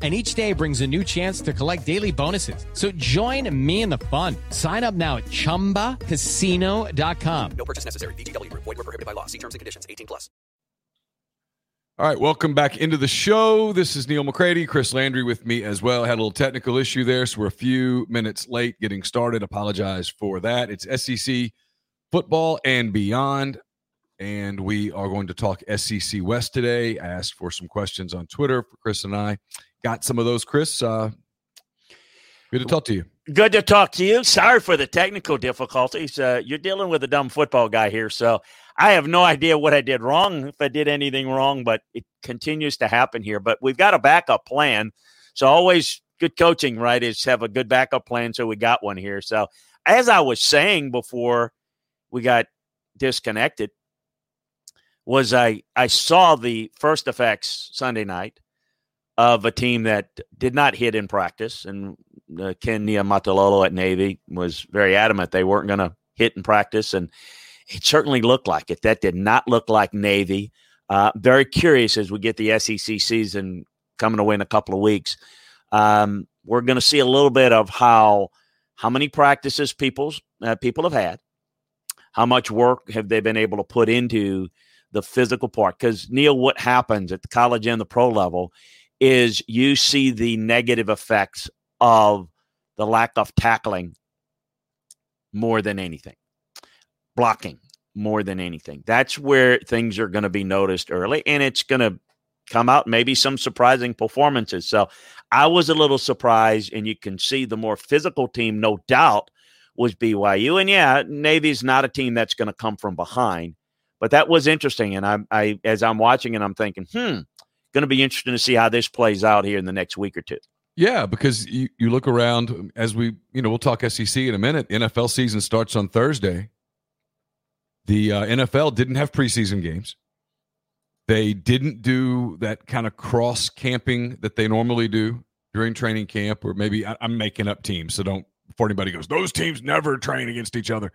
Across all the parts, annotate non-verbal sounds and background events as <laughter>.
and each day brings a new chance to collect daily bonuses. So join me in the fun. Sign up now at ChumbaCasino.com. No purchase necessary. VGW. Void were prohibited by law. See terms and conditions. 18 plus. All right, welcome back into the show. This is Neal McCready, Chris Landry with me as well. Had a little technical issue there, so we're a few minutes late getting started. Apologize for that. It's SEC football and beyond and we are going to talk SEC West today. I asked for some questions on Twitter for Chris and I. Got some of those, Chris. Uh, good to talk to you. Good to talk to you. Sorry for the technical difficulties. Uh, you're dealing with a dumb football guy here, so I have no idea what I did wrong, if I did anything wrong, but it continues to happen here. But we've got a backup plan. So always good coaching, right, is have a good backup plan. So we got one here. So as I was saying before we got disconnected, was I I saw the first effects Sunday night of a team that did not hit in practice, and uh, Ken Niumatalolo at Navy was very adamant they weren't going to hit in practice, and it certainly looked like it. That did not look like Navy. Uh, very curious as we get the SEC season coming away in a couple of weeks. Um, we're going to see a little bit of how how many practices people's uh, people have had, how much work have they been able to put into the physical part. Because, Neal, what happens at the college and the pro level is you see the negative effects of the lack of tackling more than anything, blocking more than anything. That's where things are going to be noticed early, and it's going to come out maybe some surprising performances. So I was a little surprised, and you can see the more physical team, no doubt, was BYU. And yeah, Navy's not a team that's going to come from behind, but that was interesting. And I, I as I'm watching it, I'm thinking, hmm, going to be interesting to see how this plays out here in the next week or two. Yeah, because you, you look around as we, you know, we'll talk SEC in a minute. NFL season starts on Thursday. The uh, NFL didn't have preseason games. They didn't do that kind of cross camping that they normally do during training camp, or maybe I, am making up teams. So don't, before anybody goes, those teams never train against each other.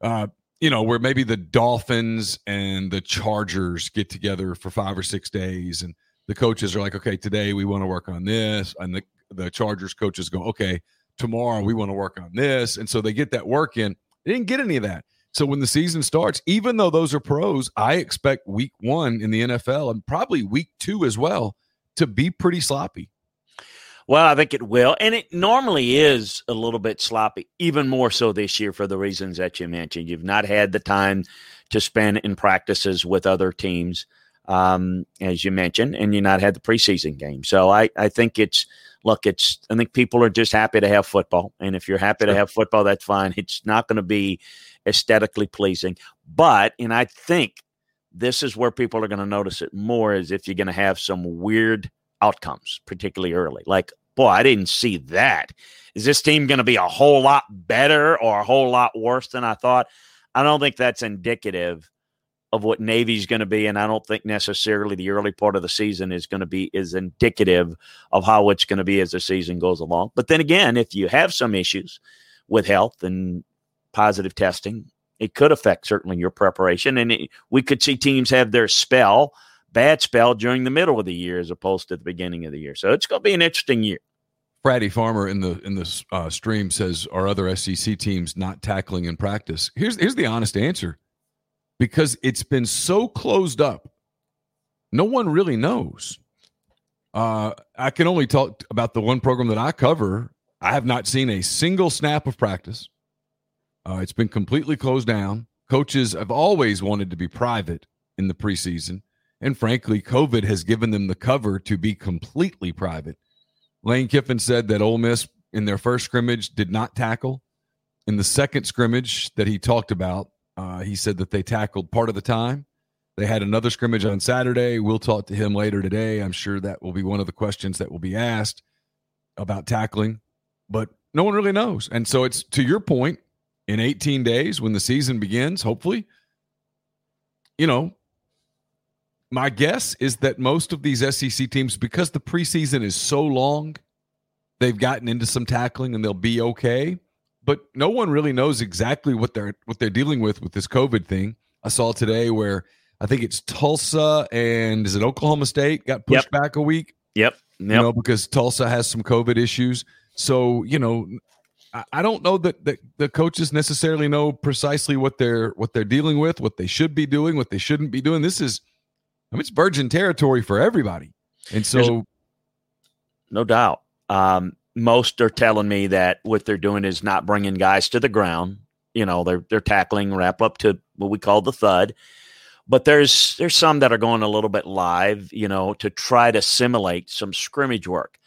Uh, you know, where maybe the Dolphins and the Chargers get together for five or six days, and the coaches are like, okay, today we want to work on this, and the the Chargers coaches go, okay, tomorrow we want to work on this, and so they get that work in. They didn't get any of that. So when the season starts, even though those are pros, I expect week one in the NFL and probably week two as well to be pretty sloppy. Well, I think it will. And it normally is a little bit sloppy, even more so this year for the reasons that you mentioned. You've not had the time to spend in practices with other teams, um, as you mentioned, and you've not had the preseason game. So I, I think it's, look, it's, I think people are just happy to have football. And if you're happy sure. to have football, that's fine. It's not going to be aesthetically pleasing. But, and I think this is where people are going to notice it more is if you're going to have some weird outcomes, particularly early. Like, boy, I didn't see that. Is this team going to be a whole lot better or a whole lot worse than I thought? I don't think that's indicative of what Navy's going to be, and I don't think necessarily the early part of the season is going to be is indicative of how it's going to be as the season goes along. But then again, if you have some issues with health and positive testing, it could affect certainly your preparation, and it, we could see teams have their spell bad spell during the middle of the year as opposed to the beginning of the year. So it's going to be an interesting year. Fratty Farmer in the in the uh, stream says, "Are other SEC teams not tackling in practice?" Here's here's the honest answer, because it's been so closed up, no one really knows. Uh, I can only talk about the one program that I cover. I have not seen a single snap of practice. Uh, it's been completely closed down. Coaches have always wanted to be private in the preseason. And frankly, COVID has given them the cover to be completely private. Lane Kiffin said that Ole Miss in their first scrimmage did not tackle. In the second scrimmage that he talked about, uh, he said that they tackled part of the time. They had another scrimmage on Saturday. We'll talk to him later today. I'm sure that will be one of the questions that will be asked about tackling, but no one really knows. And so it's to your point, in 18 days when the season begins, hopefully, you know, my guess is that most of these SEC teams, because the preseason is so long, they've gotten into some tackling and they'll be okay. But no one really knows exactly what they're what they're dealing with with this COVID thing. I saw today where I think it's Tulsa and is it Oklahoma State got pushed yep. back a week. Yep. yep. You know because Tulsa has some COVID issues. So you know, I don't know that the, the coaches necessarily know precisely what they're what they're dealing with, what they should be doing, what they shouldn't be doing. This is, I mean, it's virgin territory for everybody, and so, There's, no doubt, um, most are telling me that what they're doing is not bringing guys to the ground. You know, they're they're tackling wrap up to what we call the thud, but there's there's some that are going a little bit live. You know, to try to simulate some scrimmage work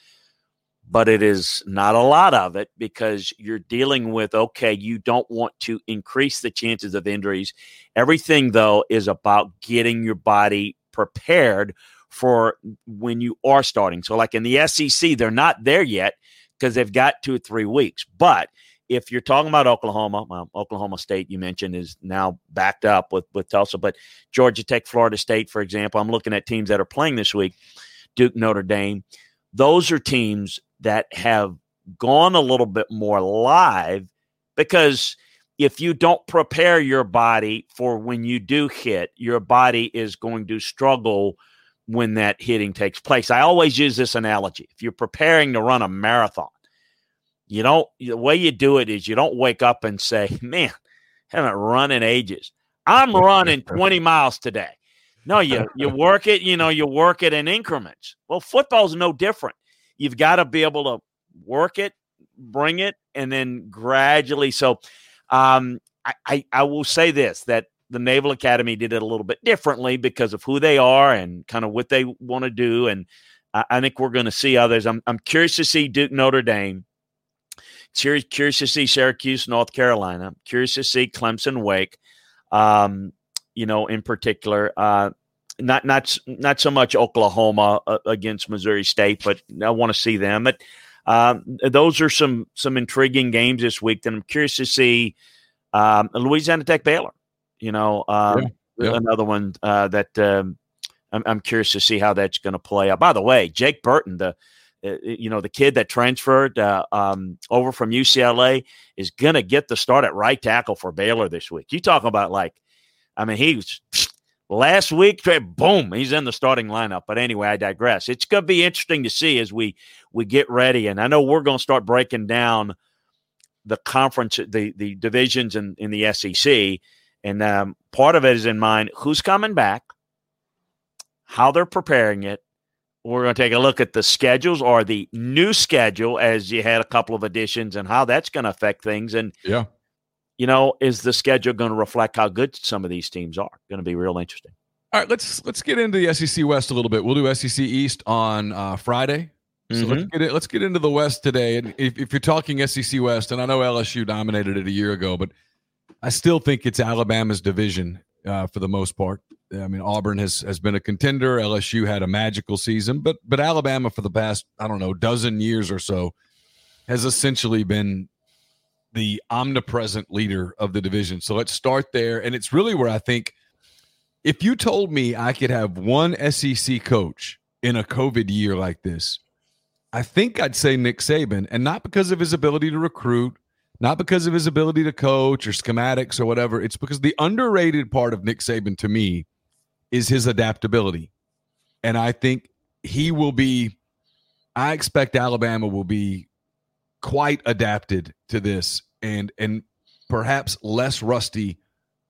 but it is not a lot of it because you're dealing with okay you don't want to increase the chances of injuries everything though is about getting your body prepared for when you are starting so like in the sec they're not there yet because they've got two or three weeks but if you're talking about Oklahoma, well, Oklahoma State you mentioned is now backed up with with Tulsa, but Georgia Tech, Florida State, for example, I'm looking at teams that are playing this week. Duke, Notre Dame, those are teams that have gone a little bit more live because if you don't prepare your body for when you do hit, your body is going to struggle when that hitting takes place. I always use this analogy. If you're preparing to run a marathon, you don't the way you do it is you don't wake up and say, <laughs> "Man, haven't run in ages. I'm <laughs> running 20 miles today." No, you you work it, you know, you work it in increments. Well, football's no different. You've got to be able to work it, bring it, and then gradually. So, um, I, I, I will say this that the Naval Academy did it a little bit differently because of who they are and kind of what they want to do. And I, I think we're going to see others. I'm, I'm curious to see Duke Notre Dame. Curious, curious to see Syracuse, North Carolina. Curious to see Clemson, Wake. Um, you know, in particular. Uh, not not not so much Oklahoma uh, against Missouri State, but I want to see them. But um, those are some some intriguing games this week. And I'm curious to see um, Louisiana Tech Baylor. You know, um, yeah, yeah. another one uh, that um, I'm, I'm, curious to see how that's going to play out. By the way, Jake Burton, the uh, you know the kid that transferred uh, um, over from UCLA, is going to get the start at right tackle for Baylor this week. You talk about like, I mean, he was Last week, boom, he's in the starting lineup. But anyway, I digress. It's going to be interesting to see as we we get ready, and I know we're going to start breaking down the conference, the the divisions in in the SEC, and um, part of it is in mind who's coming back, how they're preparing it. We're going to take a look at the schedules or the new schedule as you had a couple of additions and how that's going to affect things. And yeah, you know, is the schedule going to reflect how good some of these teams are? Going to be real interesting. All right, let's let's get into the SEC West a little bit. We'll do SEC East on uh, Friday. So mm-hmm. let's get it, let's get into the West today. And if, if you're talking SEC West, and I know LSU dominated it a year ago, but I still think it's Alabama's division uh, for the most part. I mean, Auburn has has been a contender. LSU had a magical season, but but Alabama for the past I don't know dozen years or so has essentially been the omnipresent leader of the division. So let's start there. And it's really where I think if you told me I could have one SEC coach in a COVID year like this, I think I'd say Nick Saban, and not because of his ability to recruit, not because of his ability to coach or schematics or whatever. It's because the underrated part of Nick Saban to me is his adaptability. And I think he will be, I expect Alabama will be quite adapted to this and and perhaps less rusty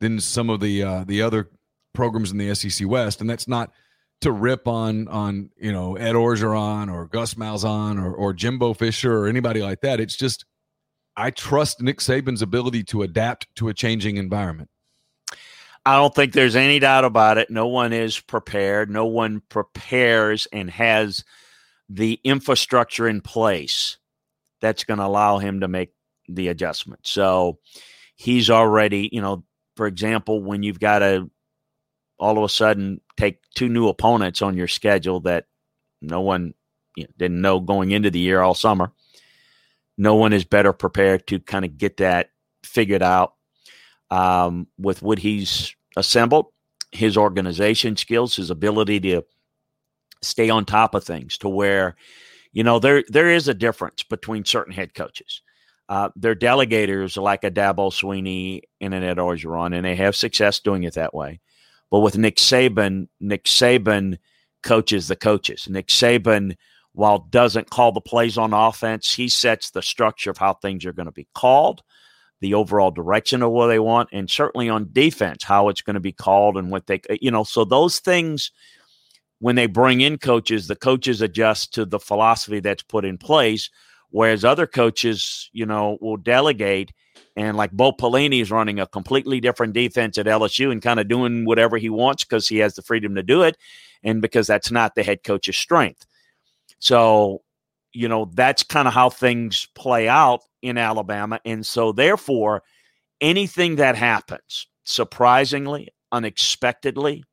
than some of the uh, the other programs in the SEC West. And that's not to rip on on you know Ed Orgeron or Gus Malzahn or or Jimbo Fisher or anybody like that. It's just I trust Nick Saban's ability to adapt to a changing environment. I don't think there's any doubt about it. No one is prepared. No one prepares and has the infrastructure in place that's going to allow him to make the adjustment. So he's already, you know, for example, when you've got to all of a sudden take two new opponents on your schedule that no one you know, didn't know going into the year all summer, no one is better prepared to kind of get that figured out um, with what he's assembled, his organization skills, his ability to stay on top of things to where, you know, there there is a difference between certain head coaches. Uh, their delegators like a Dabo Swinney and an Ed Orgeron, and they have success doing it that way. But with Nick Saban, Nick Saban coaches the coaches. Nick Saban, while doesn't call the plays on offense, he sets the structure of how things are going to be called the overall direction of what they want, and certainly on defense, how it's going to be called and what they, uh, you know, so those things, when they bring in coaches, the coaches adjust to the philosophy that's put in place, whereas other coaches, you know, will delegate. And like Bo Pelini is running a completely different defense at LSU and kind of doing whatever he wants because he has the freedom to do it, and because that's not the head coach's strength. So, you know, that's kind of how things play out in Alabama. And so, therefore, anything that happens, surprisingly, unexpectedly,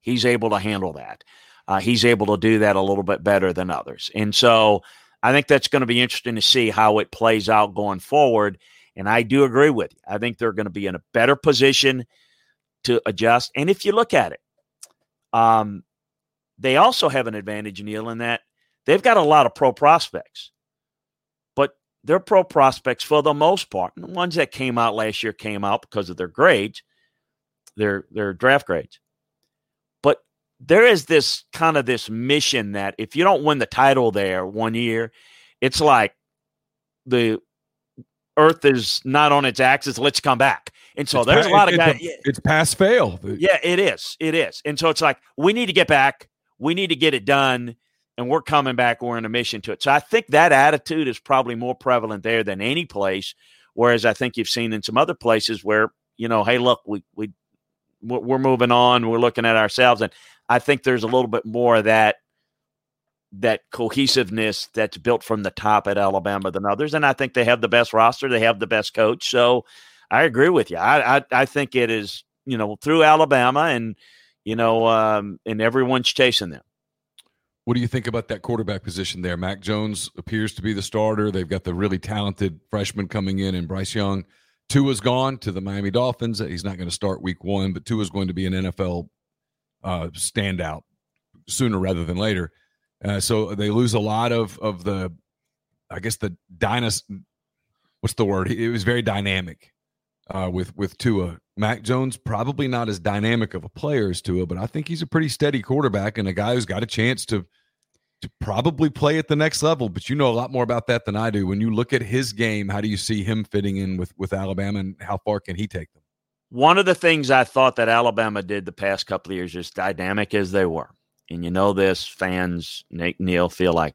he's able to handle that. Uh, he's able to do that a little bit better than others. And so, I think that's going to be interesting to see how it plays out going forward. And I do agree with you. I think they're going to be in a better position to adjust. And if you look at it, um, they also have an advantage, Neal, in that they've got a lot of pro prospects but their pro prospects, for the most part, And the ones that came out last year came out because of their grades, their their draft grades. But there is this kind of this mission that if you don't win the title there one year, it's like the Earth is not on its axis. Let's come back. And so it's there's pa- a lot of it's guys. A, it's pass fail. Yeah, it is. It is. And so it's like we need to get back. We need to get it done and we're coming back. We're in a mission to it. So I think that attitude is probably more prevalent there than any place. Whereas I think you've seen in some other places where you know, hey, look, we we we're moving on. We're looking at ourselves, and I think there's a little bit more of that that cohesiveness that's built from the top at Alabama than others. And I think they have the best roster. They have the best coach. So I agree with you. I I, I think it is you know through Alabama and you know um, and everyone's chasing them. What do you think about that quarterback position there? Mac Jones appears to be the starter. They've got the really talented freshman coming in, and Bryce Young. Tua's gone to the Miami Dolphins. He's not going to start week one, but Tua's going to be an NFL uh, standout sooner rather than later. Uh, so they lose a lot of of the, I guess the dynasty. What's the word? It was very dynamic uh, with with Tua. Mac Jones probably not as dynamic of a player as Tua, but I think he's a pretty steady quarterback and a guy who's got a chance to to probably play at the next level. But you know a lot more about that than I do. When you look at his game, how do you see him fitting in with with Alabama, and how far can he take them? One of the things I thought that Alabama did the past couple of years, as dynamic as they were, and you know this, fans, Nate Neal feel like,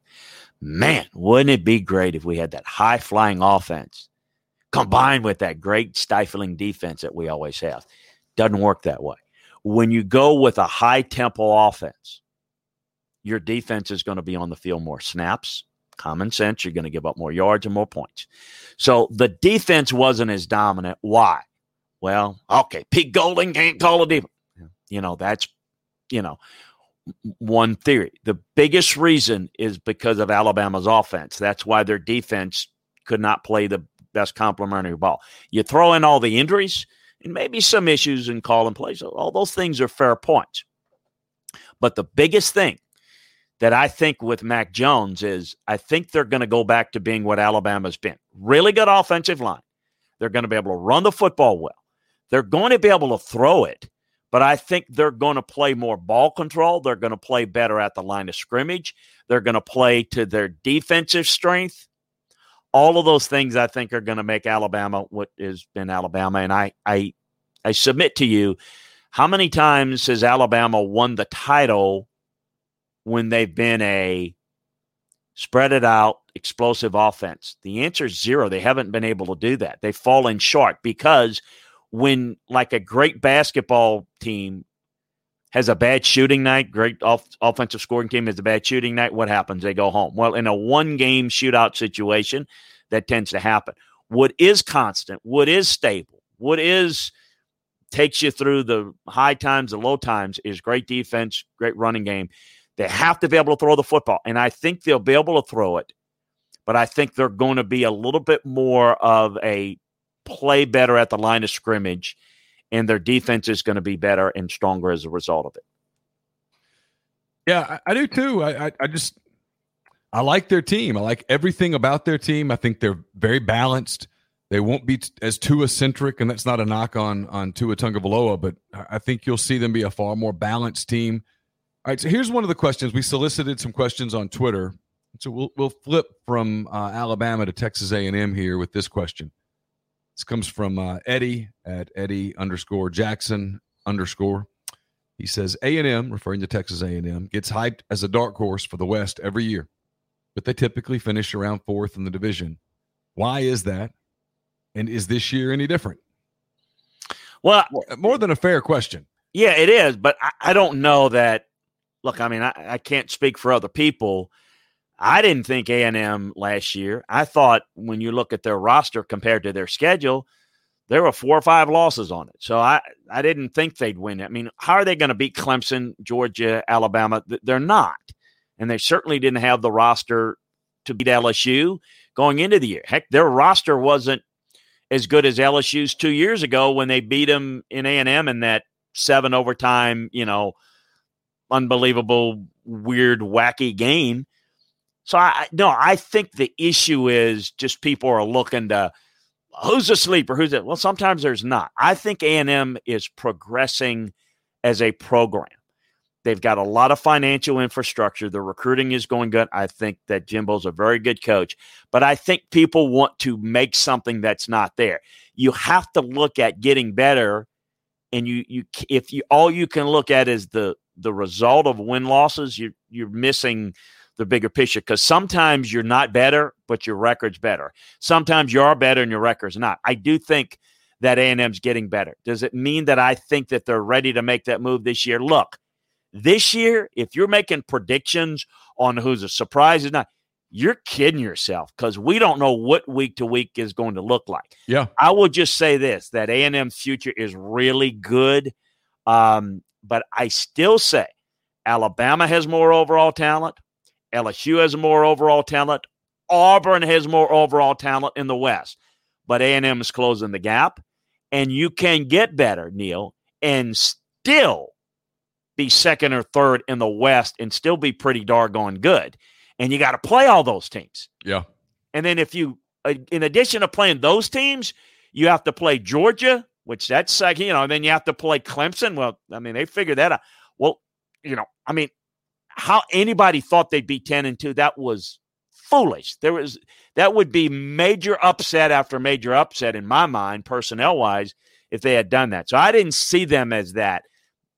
man, wouldn't it be great if we had that high flying offense combined with that great stifling defense that we always have. Doesn't work that way. When you go with a high tempo offense, your defense is going to be on the field more snaps. Common sense, you're going to give up more yards and more points. So the defense wasn't as dominant. Why? Well, okay, Pete Golding can't call a defense. You know, that's, you know, one theory. The biggest reason is because of Alabama's offense. That's why their defense could not play the best complementary ball. You throw in all the injuries and maybe some issues in calling plays. All those things are fair points. But the biggest thing that I think with Mac Jones is I think they're going to go back to being what Alabama's been. Really good offensive line. They're going to be able to run the football well. They're going to be able to throw it, but I think they're going to play more ball control. They're going to play better at the line of scrimmage. They're going to play to their defensive strength all of those things I think are going to make Alabama what has been Alabama. And I, I, I submit to you, how many times has Alabama won the title when they've been a spread it out, explosive offense? The answer is zero. They haven't been able to do that. They've fallen short because when like a great basketball team has a bad shooting night, great off, offensive scoring team has a bad shooting night, what happens? They go home. Well, in a one game shootout situation, that tends to happen. What is constant, what is stable, what is takes you through the high times, the low times is great defense, great running game. They have to be able to throw the football. And I think they'll be able to throw it, but I think they're going to be a little bit more of a play better at the line of scrimmage, and their defense is going to be better and stronger as a result of it. Yeah, I, I do too. I, I, I just I like their team. I like everything about their team. I think they're very balanced. They won't be t- as Tua centric, and that's not a knock on on Tua Tagovailoa, but I think you'll see them be a far more balanced team. All right, so here's one of the questions we solicited some questions on Twitter, so we'll we'll flip from uh, Alabama to Texas A&M here with this question. This comes from uh, Eddie at Eddie underscore Jackson underscore. He says A&M, referring to Texas A&M, gets hyped as a dark horse for the West every year, but they typically finish around fourth in the division. Why is that? And is this year any different? Well, more than a fair question. Yeah, it is, but I, I don't know that. Look, I mean, I, I can't speak for other people. I didn't think A and M last year. I thought when you look at their roster compared to their schedule, there were four or five losses on it. So I, I didn't think they'd win. I mean, how are they going to beat Clemson, Georgia, Alabama? They're not, and they certainly didn't have the roster to beat LSU going into the year. Heck, their roster wasn't as good as LSU's two years ago when they beat them in A and M in that seven overtime, you know, unbelievable, weird, wacky game. So I no, I think the issue is just people are looking to who's a sleeper, who's it? Well, sometimes there's not. I think A and M is progressing as a program. They've got a lot of financial infrastructure. The recruiting is going good. I think that Jimbo's a very good coach, but I think people want to make something that's not there. You have to look at getting better, and you you if you all you can look at is the the result of win losses, you you're missing the bigger picture because sometimes you're not better, but your record's better. Sometimes you are better and your record's not. I do think that A&M's getting better. Does it mean that I think that they're ready to make that move this year? Look, this year, if you're making predictions on who's a surprise or not, you're kidding yourself because we don't know what week to week is going to look like. Yeah. I will just say this that A&M's future is really good. Um, but I still say Alabama has more overall talent. LSU has more overall talent. Auburn has more overall talent in the West. But A&M is closing the gap. And you can get better, Neal, and still be second or third in the West and still be pretty doggone good. And you got to play all those teams. Yeah. And then if you, uh, in addition to playing those teams, you have to play Georgia, which that's like, you know, and then you have to play Clemson. Well, I mean, they figured that out. Well, you know, I mean, how anybody thought they'd be 10 and 2, that was foolish. There was, that would be major upset after major upset in my mind, personnel wise, if they had done that. So I didn't see them as that.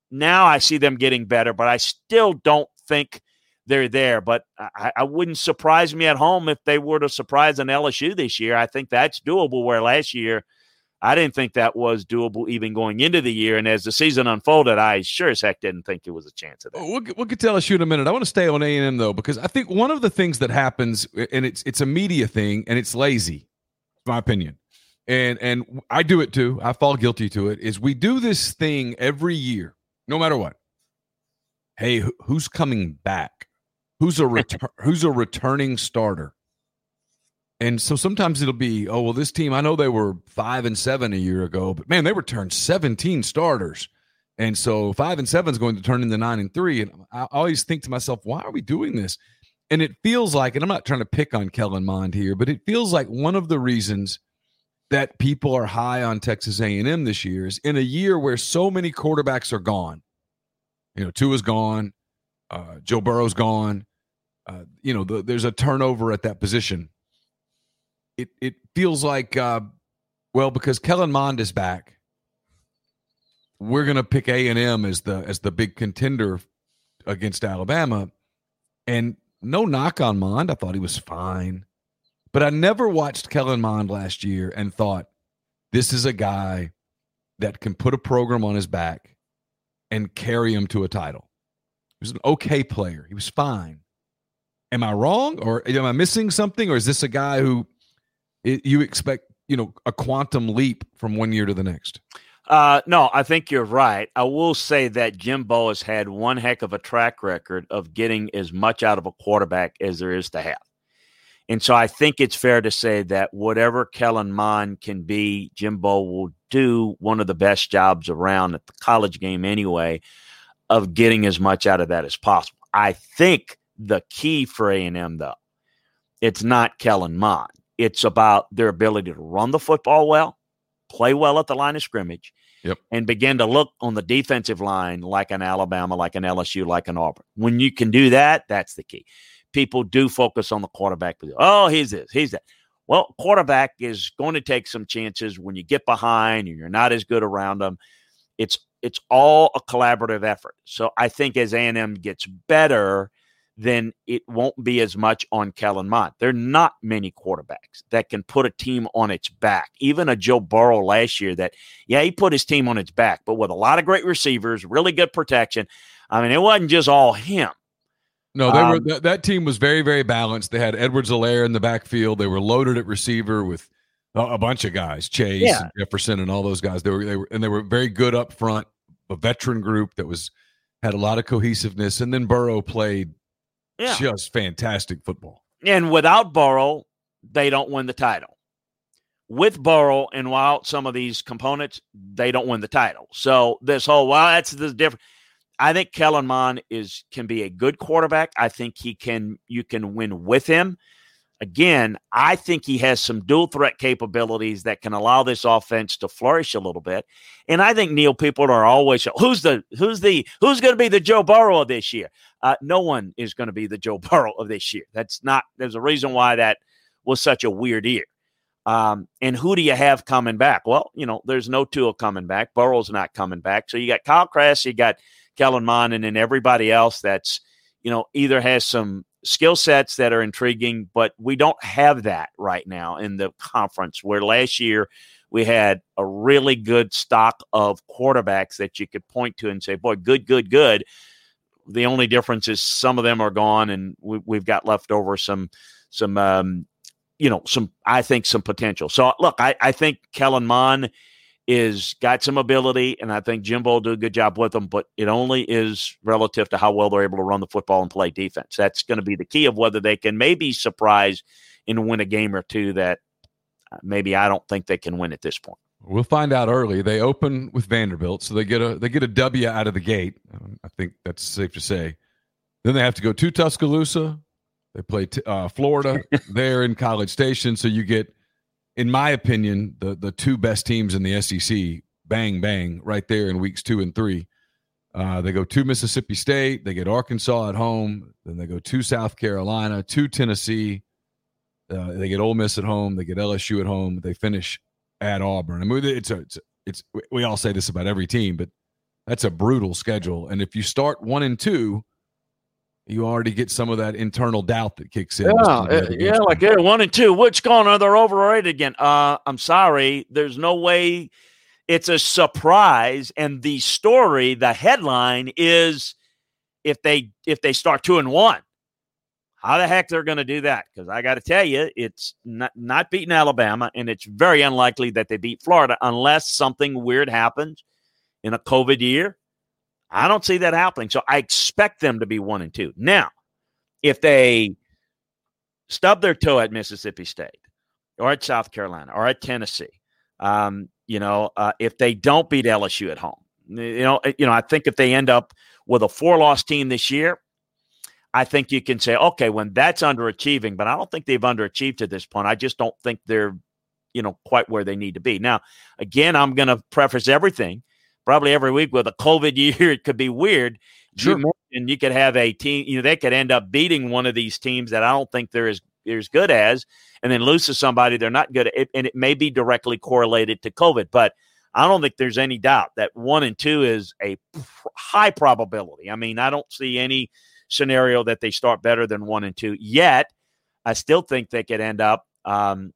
Now I see them getting better, but I still don't think they're there. But I, I, wouldn't surprise me at home if they were to surprise an LSU this year. I think that's doable. Where last year, I didn't think that was doable even going into the year. And as the season unfolded, I sure as heck didn't think it was a chance of that. Oh, we'll, we'll get to LSU in a minute. I want to stay on A and M though because I think one of the things that happens, and it's it's a media thing, and it's lazy, my opinion. And and I do it too. I fall guilty to it. Is we do this thing every year no matter what. Hey, who's coming back? Who's a return? <laughs> who's a returning starter? And so sometimes it'll be, oh well, this team. I know they were five and seven a year ago, but man, they returned seventeen starters, and so five and seven is going to turn into nine and three. And I always think to myself, why are we doing this? And it feels like, and I'm not trying to pick on Kellen Mond here, but it feels like one of the reasons that people are high on Texas A&M this year is in a year where so many quarterbacks are gone. You know, Tua's gone, uh, Joe Burrow's gone. Uh, you know, the, there's a turnover at that position. It it feels like, uh, well, because Kellen Mond is back, we're gonna pick A and M as the as the big contender against Alabama. And no knock on Mond, I thought he was fine. But I never watched Kellen Mond last year and thought, this is a guy that can put a program on his back and carry him to a title. He was an okay player. He was fine. Am I wrong, or am I missing something, or is this a guy who you expect, you know, a quantum leap from one year to the next? Uh, no, I think you're right. I will say that Jimbo has had one heck of a track record of getting as much out of a quarterback as there is to have. And so I think it's fair to say that whatever Kellen Mond can be, Jimbo will do one of the best jobs around at the college game anyway of getting as much out of that as possible. I think the key for A&M though, it's not Kellen Mond. It's about their ability to run the football well play well at the line of scrimmage, yep. and begin to look on the defensive line like an Alabama, like an LSU, like an Auburn. When you can do that, that's the key. People do focus on the quarterback. Oh, he's this, he's that. Well, quarterback is going to take some chances when you get behind and you're not as good around them. It's it's all a collaborative effort. So I think as A&M gets better, then it won't be as much on Kellen Mond. There are not many quarterbacks that can put a team on its back. Even a Joe Burrow last year that, yeah, he put his team on its back, but with a lot of great receivers, really good protection. I mean, it wasn't just all him. No, they um, were that, that, team was very, very balanced. They had Edwards-Helaire in the backfield. They were loaded at receiver with a, a bunch of guys, Chase yeah. and Jefferson and all those guys. They were they were and they were very good up front, a veteran group that was had a lot of cohesiveness. And then Burrow played yeah. Just fantastic football. And without Burrow, they don't win the title. With Burrow and without some of these components, they don't win the title. So this whole well, that's the different. I think Kellen Mond is can be a good quarterback. I think he can you can win with him again, I think he has some dual threat capabilities that can allow this offense to flourish a little bit. And I think Neal people are always who's the who's the who's going to be the Joe Burrow of this year. Uh, no one is going to be the Joe <laughs> Burrow of this year. That's not. There's a reason why that was such a weird year. Um, and who do you have coming back? Well, you know, there's no Tua coming back. Burrow's not coming back. So you got Kyle Trask, you got Kellen Mond, and then everybody else that's you know either has some skill sets that are intriguing, but we don't have that right now in the conference. Where last year we had a really good stock of quarterbacks that you could point to and say, boy, good, good, good. The only difference is some of them are gone, and we, have got left over some, some, um, you know, some. I think some potential. So look, I, I think Kellen Mond is got some ability, and I think Jimbo will do a good job with them, but it only is relative to how well they're able to run the football and play defense. That's going to be the key of whether they can maybe surprise and win a game or two that uh, maybe I don't think they can win at this point. We'll find out early. They open with Vanderbilt, so they get a they get a W out of the gate. I think that's safe to say. Then they have to go to Tuscaloosa. They play t- uh, Florida <laughs> there in College Station, so you get in my opinion, the the two best teams in the SEC, bang bang, right there in weeks two and three. Uh, they go to Mississippi State, they get Arkansas at home, then they go to South Carolina, to Tennessee. Uh, they get Ole Miss at home, they get LSU at home, they finish at Auburn. I mean, it's a, it's it's we all say this about every team, but that's a brutal schedule. And if you start one and two, you already get some of that internal doubt that kicks in. Yeah, uh, yeah, like yeah, one and two. Which going are They're overrated again? Uh, I'm sorry, there's no way. It's a surprise, and the story, the headline is if they if they start two and one, how the heck they're going to do that? Because I got to tell you, it's not not beating Alabama, and it's very unlikely that they beat Florida unless something weird happens in a COVID year I don't see that happening. So I expect them to be one and two. Now, if they stub their toe at Mississippi State or at South Carolina or at Tennessee, um, you know, uh, if they don't beat LSU at home, you know, you know, I think if they end up with a four-loss team this year, I think you can say, okay, when that's underachieving, but I don't think they've underachieved to this point. I just don't think they're, you know, quite where they need to be. Now, again, I'm going to preface everything probably every week with a COVID <laughs> year, it could be weird. Sure. And you could have a team, you know, they could end up beating one of these teams that I don't think they're as, they're as good as, and then lose to somebody they're not good at. And it may be directly correlated to COVID. But I don't think there's any doubt that one and two is a high probability. I mean, I don't see any scenario that they start better than one and two yet. I still think they could end up, um,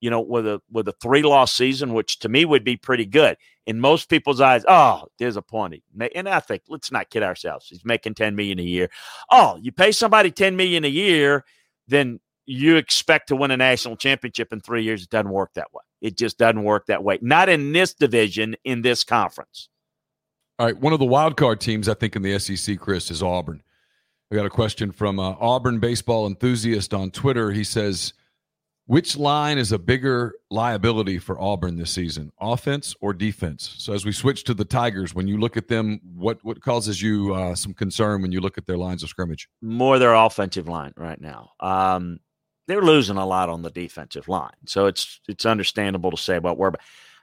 you know, with a with a three loss season, which to me would be pretty good. in most people's eyes, oh, disappointing. And I think let's not kid ourselves. He's making 10 million a year. Oh, you pay somebody 10 million a year, then you expect to win a national championship in three years. It doesn't work that way. It just doesn't work that way. Not in this division, in this conference. All right. One of the wild card teams, I think, in the SEC, Chris, is Auburn. We got a question from uh, Auburn baseball enthusiast on Twitter. He says, which line is a bigger liability for Auburn this season, offense or defense? So as we switch to the Tigers, when you look at them, what what causes you uh, some concern when you look at their lines of scrimmage? More their offensive line right now. Um, they're losing a lot on the defensive line, so it's it's understandable to say about where.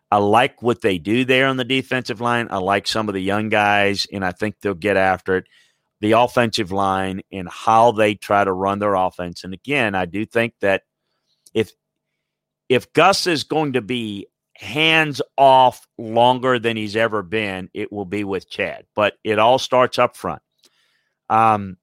I like what they do there on the defensive line. I like some of the young guys, and I think they'll get after it. The offensive line and how they try to run their offense. And again, I do think that if if Gus is going to be hands off longer than he's ever been, it will be with Chad. But it all starts up front. Um,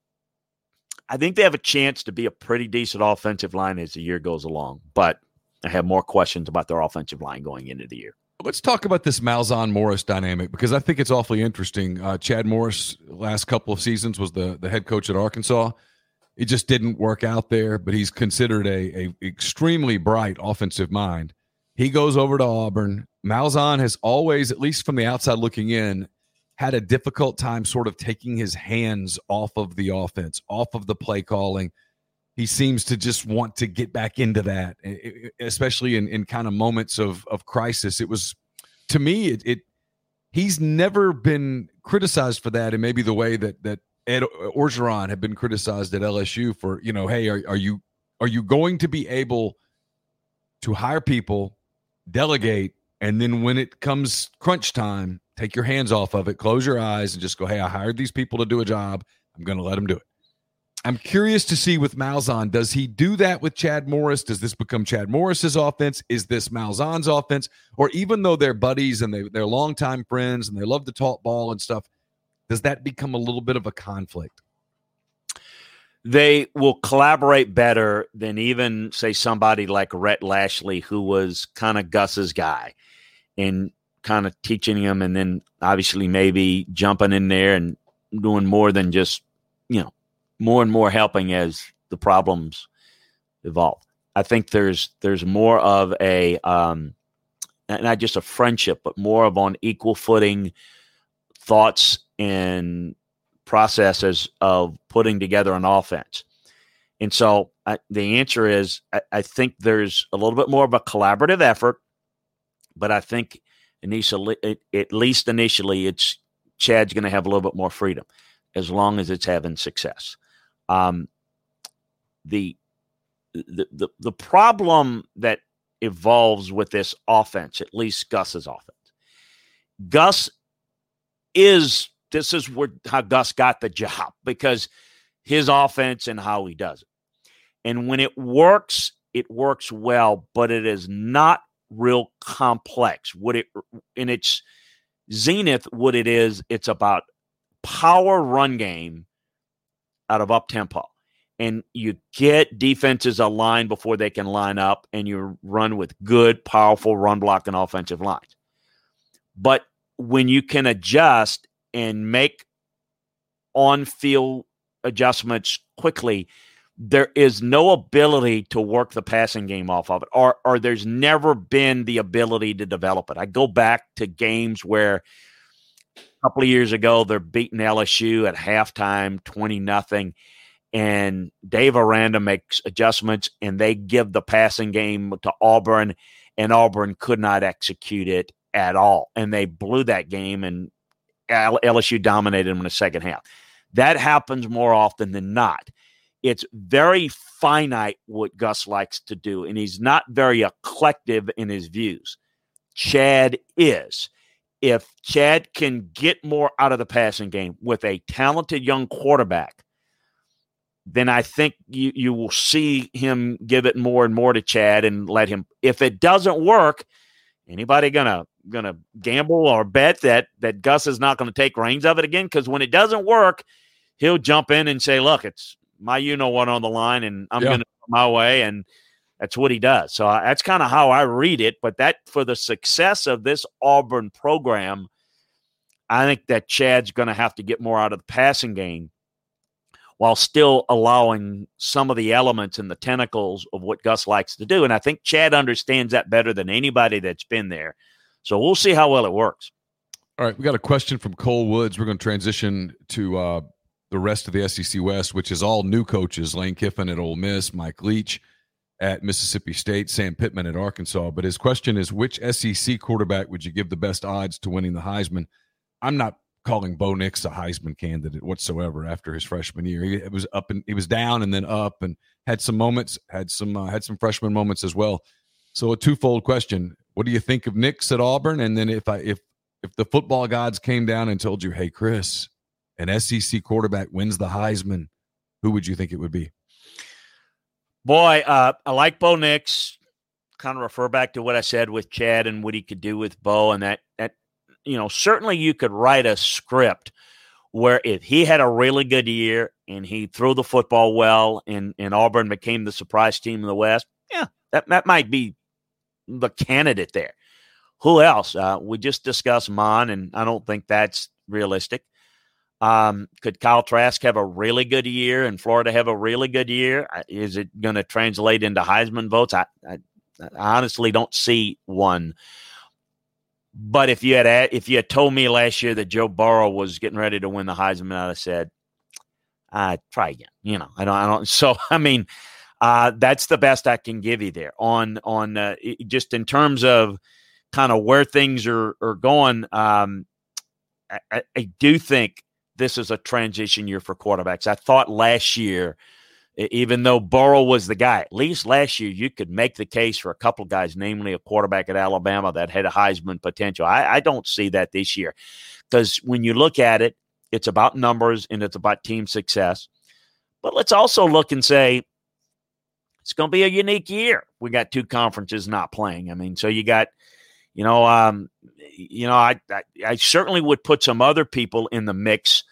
I think they have a chance to be a pretty decent offensive line as the year goes along, but I have more questions about their offensive line going into the year. Let's talk about this Malzahn Morris dynamic because I think it's awfully interesting. Uh, Chad Morris, last couple of seasons, was the the head coach at Arkansas it just didn't work out there. But he's considered a, a extremely bright offensive mind. He goes over to Auburn. Malzahn has always, at least from the outside looking in, had a difficult time sort of taking his hands off of the offense, off of the play calling. He seems to just want to get back into that, especially in, in kind of moments of, of crisis. It was, to me, it, it he's never been criticized for that, and maybe the way that that Ed uh, Orgeron had been criticized at LSU for, you know, hey, are, are you are you going to be able to hire people, delegate, and then when it comes crunch time, take your hands off of it, close your eyes, and just go, hey, I hired these people to do a job. I'm going to let them do it. I'm curious to see with Malzahn, does he do that with Chad Morris? Does this become Chad Morris's offense? Is this Malzahn's offense? Or even though they're buddies and they, they're longtime friends and they love to talk ball and stuff, does that become a little bit of a conflict? They will collaborate better than even say somebody like Rhett Lashlee, who was kind of Gus's guy, and kind of teaching him, and then obviously maybe jumping in there and doing more than just you know more and more helping as the problems evolve. I think there's there's more of a um, not just a friendship, but more of on equal footing thoughts and processes of putting together an offense. And so I, the answer is I, I, think there's a little bit more of a collaborative effort, but I think initially, at least initially, it's Chad's going to have a little bit more freedom as long as it's having success. Um, the, the the the problem that evolves with this offense, at least Gus's offense, Gus is this is where how Gus got the job because his offense and how he does it. And when it works, it works well, but it is not real complex. What it in its zenith, what it is, it's about power run game out of up tempo. And you get defenses aligned before they can line up, and you run with good, powerful run blocking offensive lines. But when you can adjust and make on field adjustments quickly, there is no ability to work the passing game off of it, or, or there's never been the ability to develop it. I go back to games where a couple of years ago they're beating LSU at halftime, 20 nothing, and Dave Aranda makes adjustments and they give the passing game to Auburn, and Auburn could not execute it at all. And they blew that game and LSU dominated them in the second half. That happens more often than not. It's very finite what Gus likes to do, and he's not very eclectic in his views. Chad is. If Chad can get more out of the passing game with a talented young quarterback, then I think you, you will see him give it more and more to Chad and let him. If it doesn't work, anybody gonna to gamble or bet that that Gus is not going to take reins of it again because when it doesn't work, he'll jump in and say, "Look, it's my you know what on the line, and I'm yeah. going to my way." And That's what he does. So that's kind of how I read it. But that for the success of this Auburn program, I think that Chad's going to have to get more out of the passing game while still allowing some of the elements and the tentacles of what Gus likes to do. And I think Chad understands that better than anybody that's been there. So we'll see how well it works. All right, we got a question from Cole Woods. We're going to transition to uh, the rest of the SEC West, which is all new coaches: Lane Kiffin at Ole Miss, Mike Leach at Mississippi State, Sam Pittman at Arkansas. But his question is, which SEC quarterback would you give the best odds to winning the Heisman? I'm not calling Bo Nix a Heisman candidate whatsoever after his freshman year. He was up and he was down and then up and had some moments, had some uh, had some freshman moments as well. So a twofold question: What do you think of Nix at Auburn? And then if I if if the football gods came down and told you, "Hey, Chris, an SEC quarterback wins the Heisman," who would you think it would be? Boy, uh, I like Bo Nix. Kind of refer back to what I said with Chad and what he could do with Bo, and that that you know, certainly you could write a script where if he had a really good year and he threw the football well and, and Auburn became the surprise team in the West, yeah, that, that might be the candidate there. Who else? Uh, we just discussed Mond, and I don't think that's realistic. Um, could Kyle Trask have a really good year and Florida have a really good year? Is it going to translate into Heisman votes? I, I, I honestly don't see one. But if you had if you had told me last year that Joe Burrow was getting ready to win the Heisman, I'd have said, "I uh, try again." You know, I don't. I don't. <laughs> So I mean, uh, that's the best I can give you there on on uh, just in terms of kind of where things are are going. Um, I, I do think this is a transition year for quarterbacks. I thought last year even though Burrow was the guy, at least last year, you could make the case for a couple guys, namely a quarterback at Alabama that had a Heisman potential. I, I don't see that this year because when you look at it, it's about numbers and it's about team success. But let's also look and say it's going to be a unique year. We got two conferences not playing. I mean, so you got, you know, um, you know, I, I, I certainly would put some other people in the mix.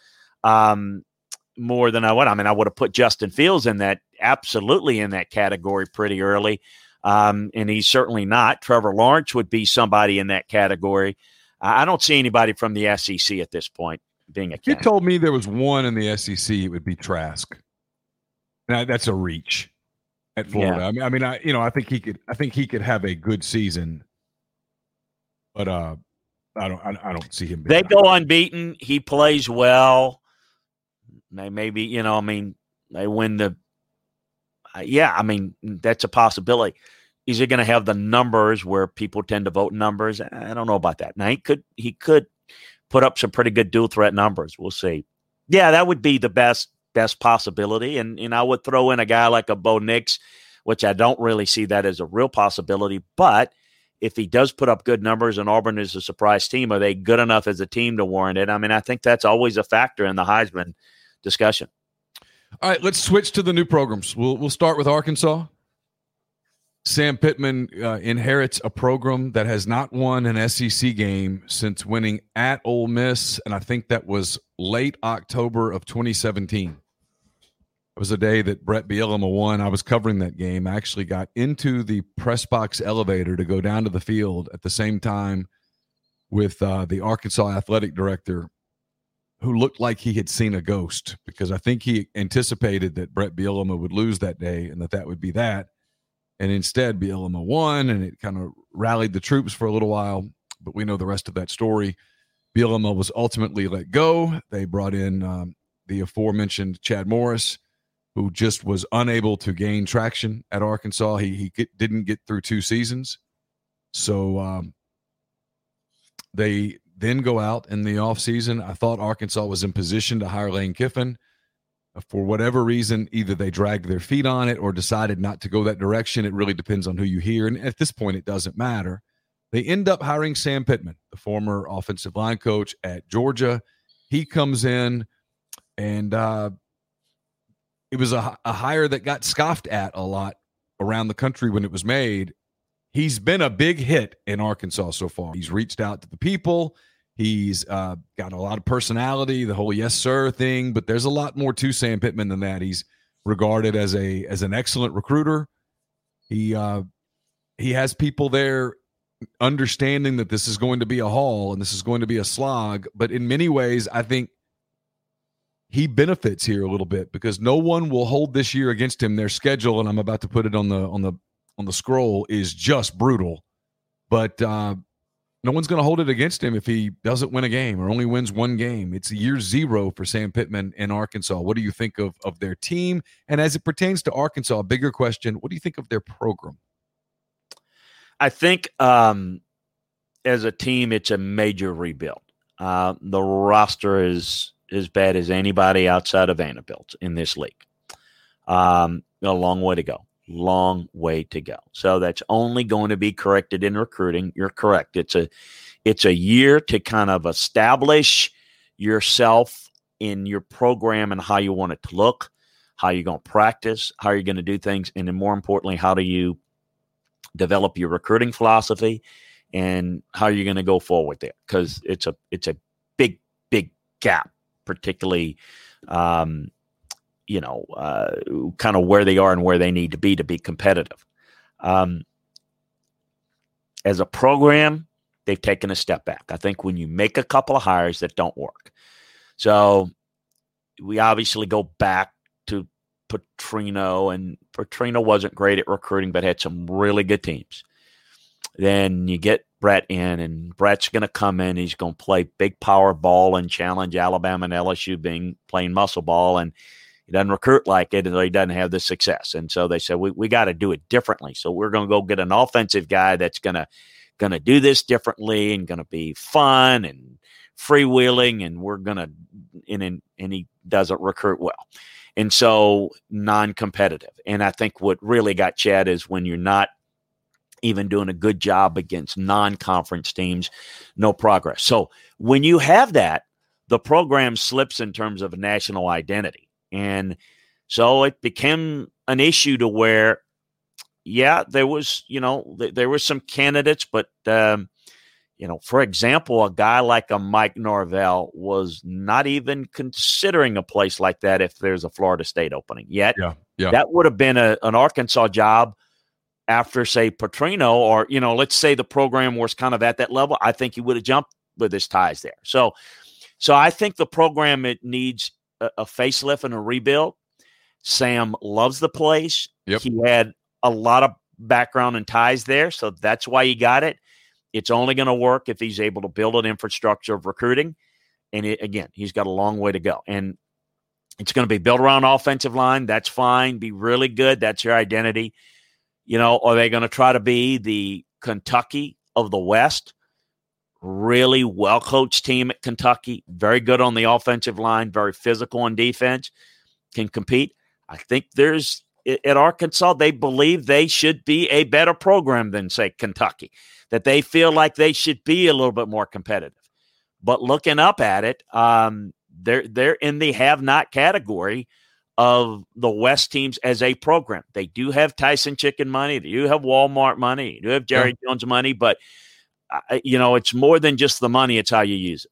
Um, more than I would. I mean, I would have put Justin Fields in that, absolutely in that category pretty early. Um, and he's certainly not. Trevor Lawrence would be somebody in that category. I don't see anybody from the SEC at this point being a. You told me there was one in the SEC, it would be Trask. Now, that's a reach at Florida. Yeah. I mean, I mean, I you know, I think he could. I think he could have a good season, but uh, I don't. I, I don't see him. They go unbeaten. He plays well. They maybe, you know, I mean, they win the. Uh, yeah, I mean, that's a possibility. Is he going to have the numbers where people tend to vote numbers? I don't know about that. Now he could he could put up some pretty good dual threat numbers. We'll see. Yeah, that would be the best best possibility, and and I would throw in a guy like a Bo Nix, which I don't really see that as a real possibility. But if he does put up good numbers and Auburn is a surprise team, are they good enough as a team to warrant it? I mean, I think that's always a factor in the Heisman discussion. All right, let's switch to the new programs. We'll we'll start with Arkansas. Sam Pittman uh, inherits a program that has not won an SEC game since winning at Ole Miss, and I think that was late October of 2017. It was a day that Bret Bielema won. I was covering that game. I actually got into the press box elevator to go down to the field at the same time with uh, the Arkansas athletic director who looked like he had seen a ghost because I think he anticipated that Bret Bielema would lose that day and that that would be that. And instead, Bielema won and it kind of rallied the troops for a little while. But we know the rest of that story. Bielema was ultimately let go. They brought in um, the aforementioned Chad Morris, who just was unable to gain traction at Arkansas. He, he get, didn't get through two seasons. So um, they then go out in the offseason. I thought Arkansas was in position to hire Lane Kiffin. For whatever reason, either they dragged their feet on it or decided not to go that direction. It really depends on who you hear. And at this point, it doesn't matter. They end up hiring Sam Pittman, the former offensive line coach at Georgia. He comes in, and uh, it was a, a hire that got scoffed at a lot around the country when it was made he's been a big hit in Arkansas so far. He's reached out to the people. He's uh, got a lot of personality, the whole yes sir thing, but there's a lot more to Sam Pittman than that. He's regarded as a as an excellent recruiter. He uh, he has people there understanding that this is going to be a haul and this is going to be a slog. But in many ways, I think he benefits here a little bit because no one will hold this year against him. Their schedule, and I'm about to put it on the on the on the scroll, is just brutal. But uh, no one's going to hold it against him if he doesn't win a game or only wins one game. It's year zero for Sam Pittman in Arkansas. What do you think of of their team? And as it pertains to Arkansas, a bigger question: What do you think of their program? I think um, as a team, it's a major rebuild. Uh, the roster is as bad as anybody outside of Vanderbilt in this league. Um, a long way to go. Long way to go. So that's only going to be corrected in recruiting. You're correct. It's a it's a year to kind of establish yourself in your program and how you want it to look, how you're going to practice, how you're going to do things, and then more importantly, how do you develop your recruiting philosophy and how are you're going to go forward there because it's a it's a big big gap particularly um, you know uh, kind of where they are and where they need to be to be competitive. Um, as a program they've taken a step back. I think when you make a couple of hires that don't work. So we obviously go back to Petrino, and Petrino wasn't great at recruiting, but had some really good teams. Then you get Bret in, and Bret's going to come in. He's going to play big power ball and challenge Alabama and LSU being playing muscle ball, and he doesn't recruit like it, and he doesn't have the success. And so they said we we got to do it differently. So we're going to go get an offensive guy that's going to going to do this differently and going to be fun and freewheeling, and we're going to and and and he doesn't recruit well and so non-competitive. And I think what really got Chad is when you're not even doing a good job against non-conference teams, no progress. So when you have that, the program slips in terms of national identity. And so it became an issue to where, yeah, there was, you know, th- there were some candidates, but um, you know, for example, a guy like a Mike Norvell was not even considering a place like that if there's a Florida State opening yet. Yeah, yeah. That would have been a, an Arkansas job after, say, Petrino, or, you know, let's say the program was kind of at that level. I think he would have jumped with his ties there. So, so I think the program it needs a, a facelift and a rebuild. Sam loves the place. Yep. He had a lot of background and ties there, so that's why he got it. It's only going to work if he's able to build an infrastructure of recruiting. And it, again, he's got a long way to go. And it's going to be built around offensive line. That's fine. Be really good. That's your identity. You know, are they going to try to be the Kentucky of the West? Really well coached team at Kentucky. Very good on the offensive line. Very physical on defense. Can compete. I think there's at Arkansas, they believe they should be a better program than, say, Kentucky that they feel like they should be a little bit more competitive. But looking up at it, um, they're they're in the have not category of the West teams as a program. They do have Tyson Chicken money, they do have Walmart money, they do have Jerry yeah. Jones money, but uh, you know it's more than just the money; it's how you use it.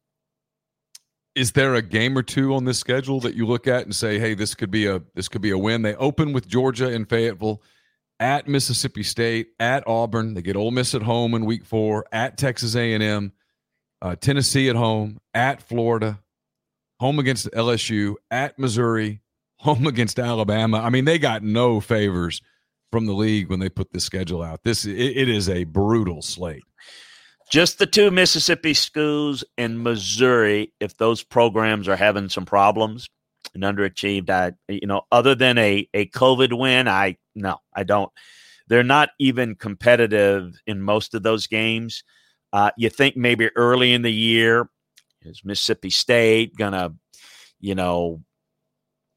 Is there a game or two on this schedule that you look at and say, "Hey, this could be a this could be a win"? They open with Georgia and Fayetteville at Mississippi State, at Auburn. They get Ole Miss at home in Week Four, at Texas A and M, uh, Tennessee at home, at Florida, home against LSU, at Missouri, home against Alabama. I mean, they got no favors from the league when they put this schedule out. This it, it is a brutal slate. Just the two Mississippi schools and Missouri. If those programs are having some problems, and underachieved. I, you know, other than a a COVID win, I no, I don't. They're not even competitive in most of those games. Uh, you think maybe early in the year is Mississippi State gonna, you know,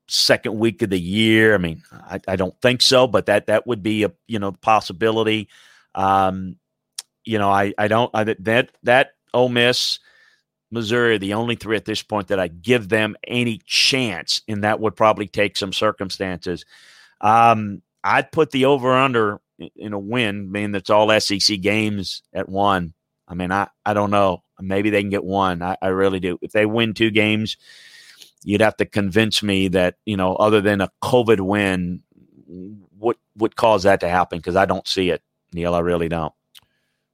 second week of the year? I mean, I, I don't think so, but that that would be a you know possibility. Um, you know, I I don't I, that that Ole Miss Missouri the only three at this point that I give them any chance, and that would probably take some circumstances. Um, I'd put the over under in a win, mean that's all SEC games at one. I mean, I, I don't know. Maybe they can get one. I, I really do. If they win two games, you'd have to convince me that, you know, other than a COVID win, what would cause that to happen because I don't see it, Neal. I really don't.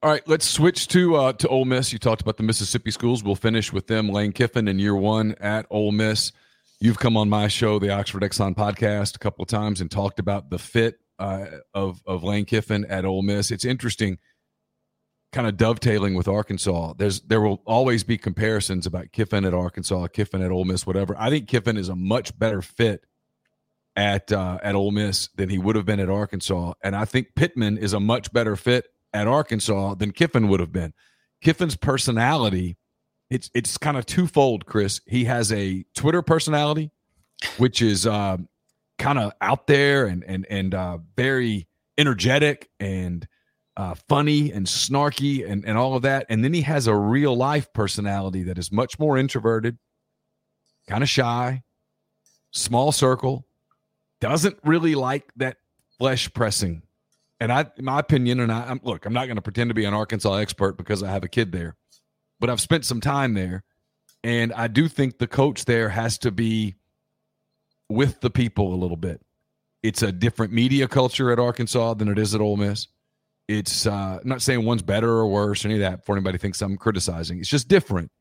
All right, let's switch to uh, to Ole Miss. You talked about the Mississippi schools. We'll finish with them. Lane Kiffin in year one at Ole Miss. You've come on my show, the Oxford Exxon podcast, a couple of times and talked about the fit uh, of of Lane Kiffin at Ole Miss. It's interesting, kind of dovetailing with Arkansas. There's there will always be comparisons about Kiffin at Arkansas, Kiffin at Ole Miss, whatever. I think Kiffin is a much better fit at uh, at Ole Miss than he would have been at Arkansas, and I think Pittman is a much better fit at Arkansas than Kiffin would have been. Kiffin's personality, it's it's kind of twofold, Chris. He has a Twitter personality, which is uh, kind of out there and and and uh, very energetic and uh, funny and snarky and and all of that. And then he has a real life personality that is much more introverted, kind of shy, small circle, doesn't really like that flesh pressing and I, my opinion, and I, am look, I'm not going to pretend to be an Arkansas expert because I have a kid there, but I've spent some time there, and I do think the coach there has to be with the people a little bit. It's a different media culture at Arkansas than it is at Ole Miss. It's uh, I'm not saying one's better or worse, or any of that. Before anybody thinks I'm criticizing, it's just different.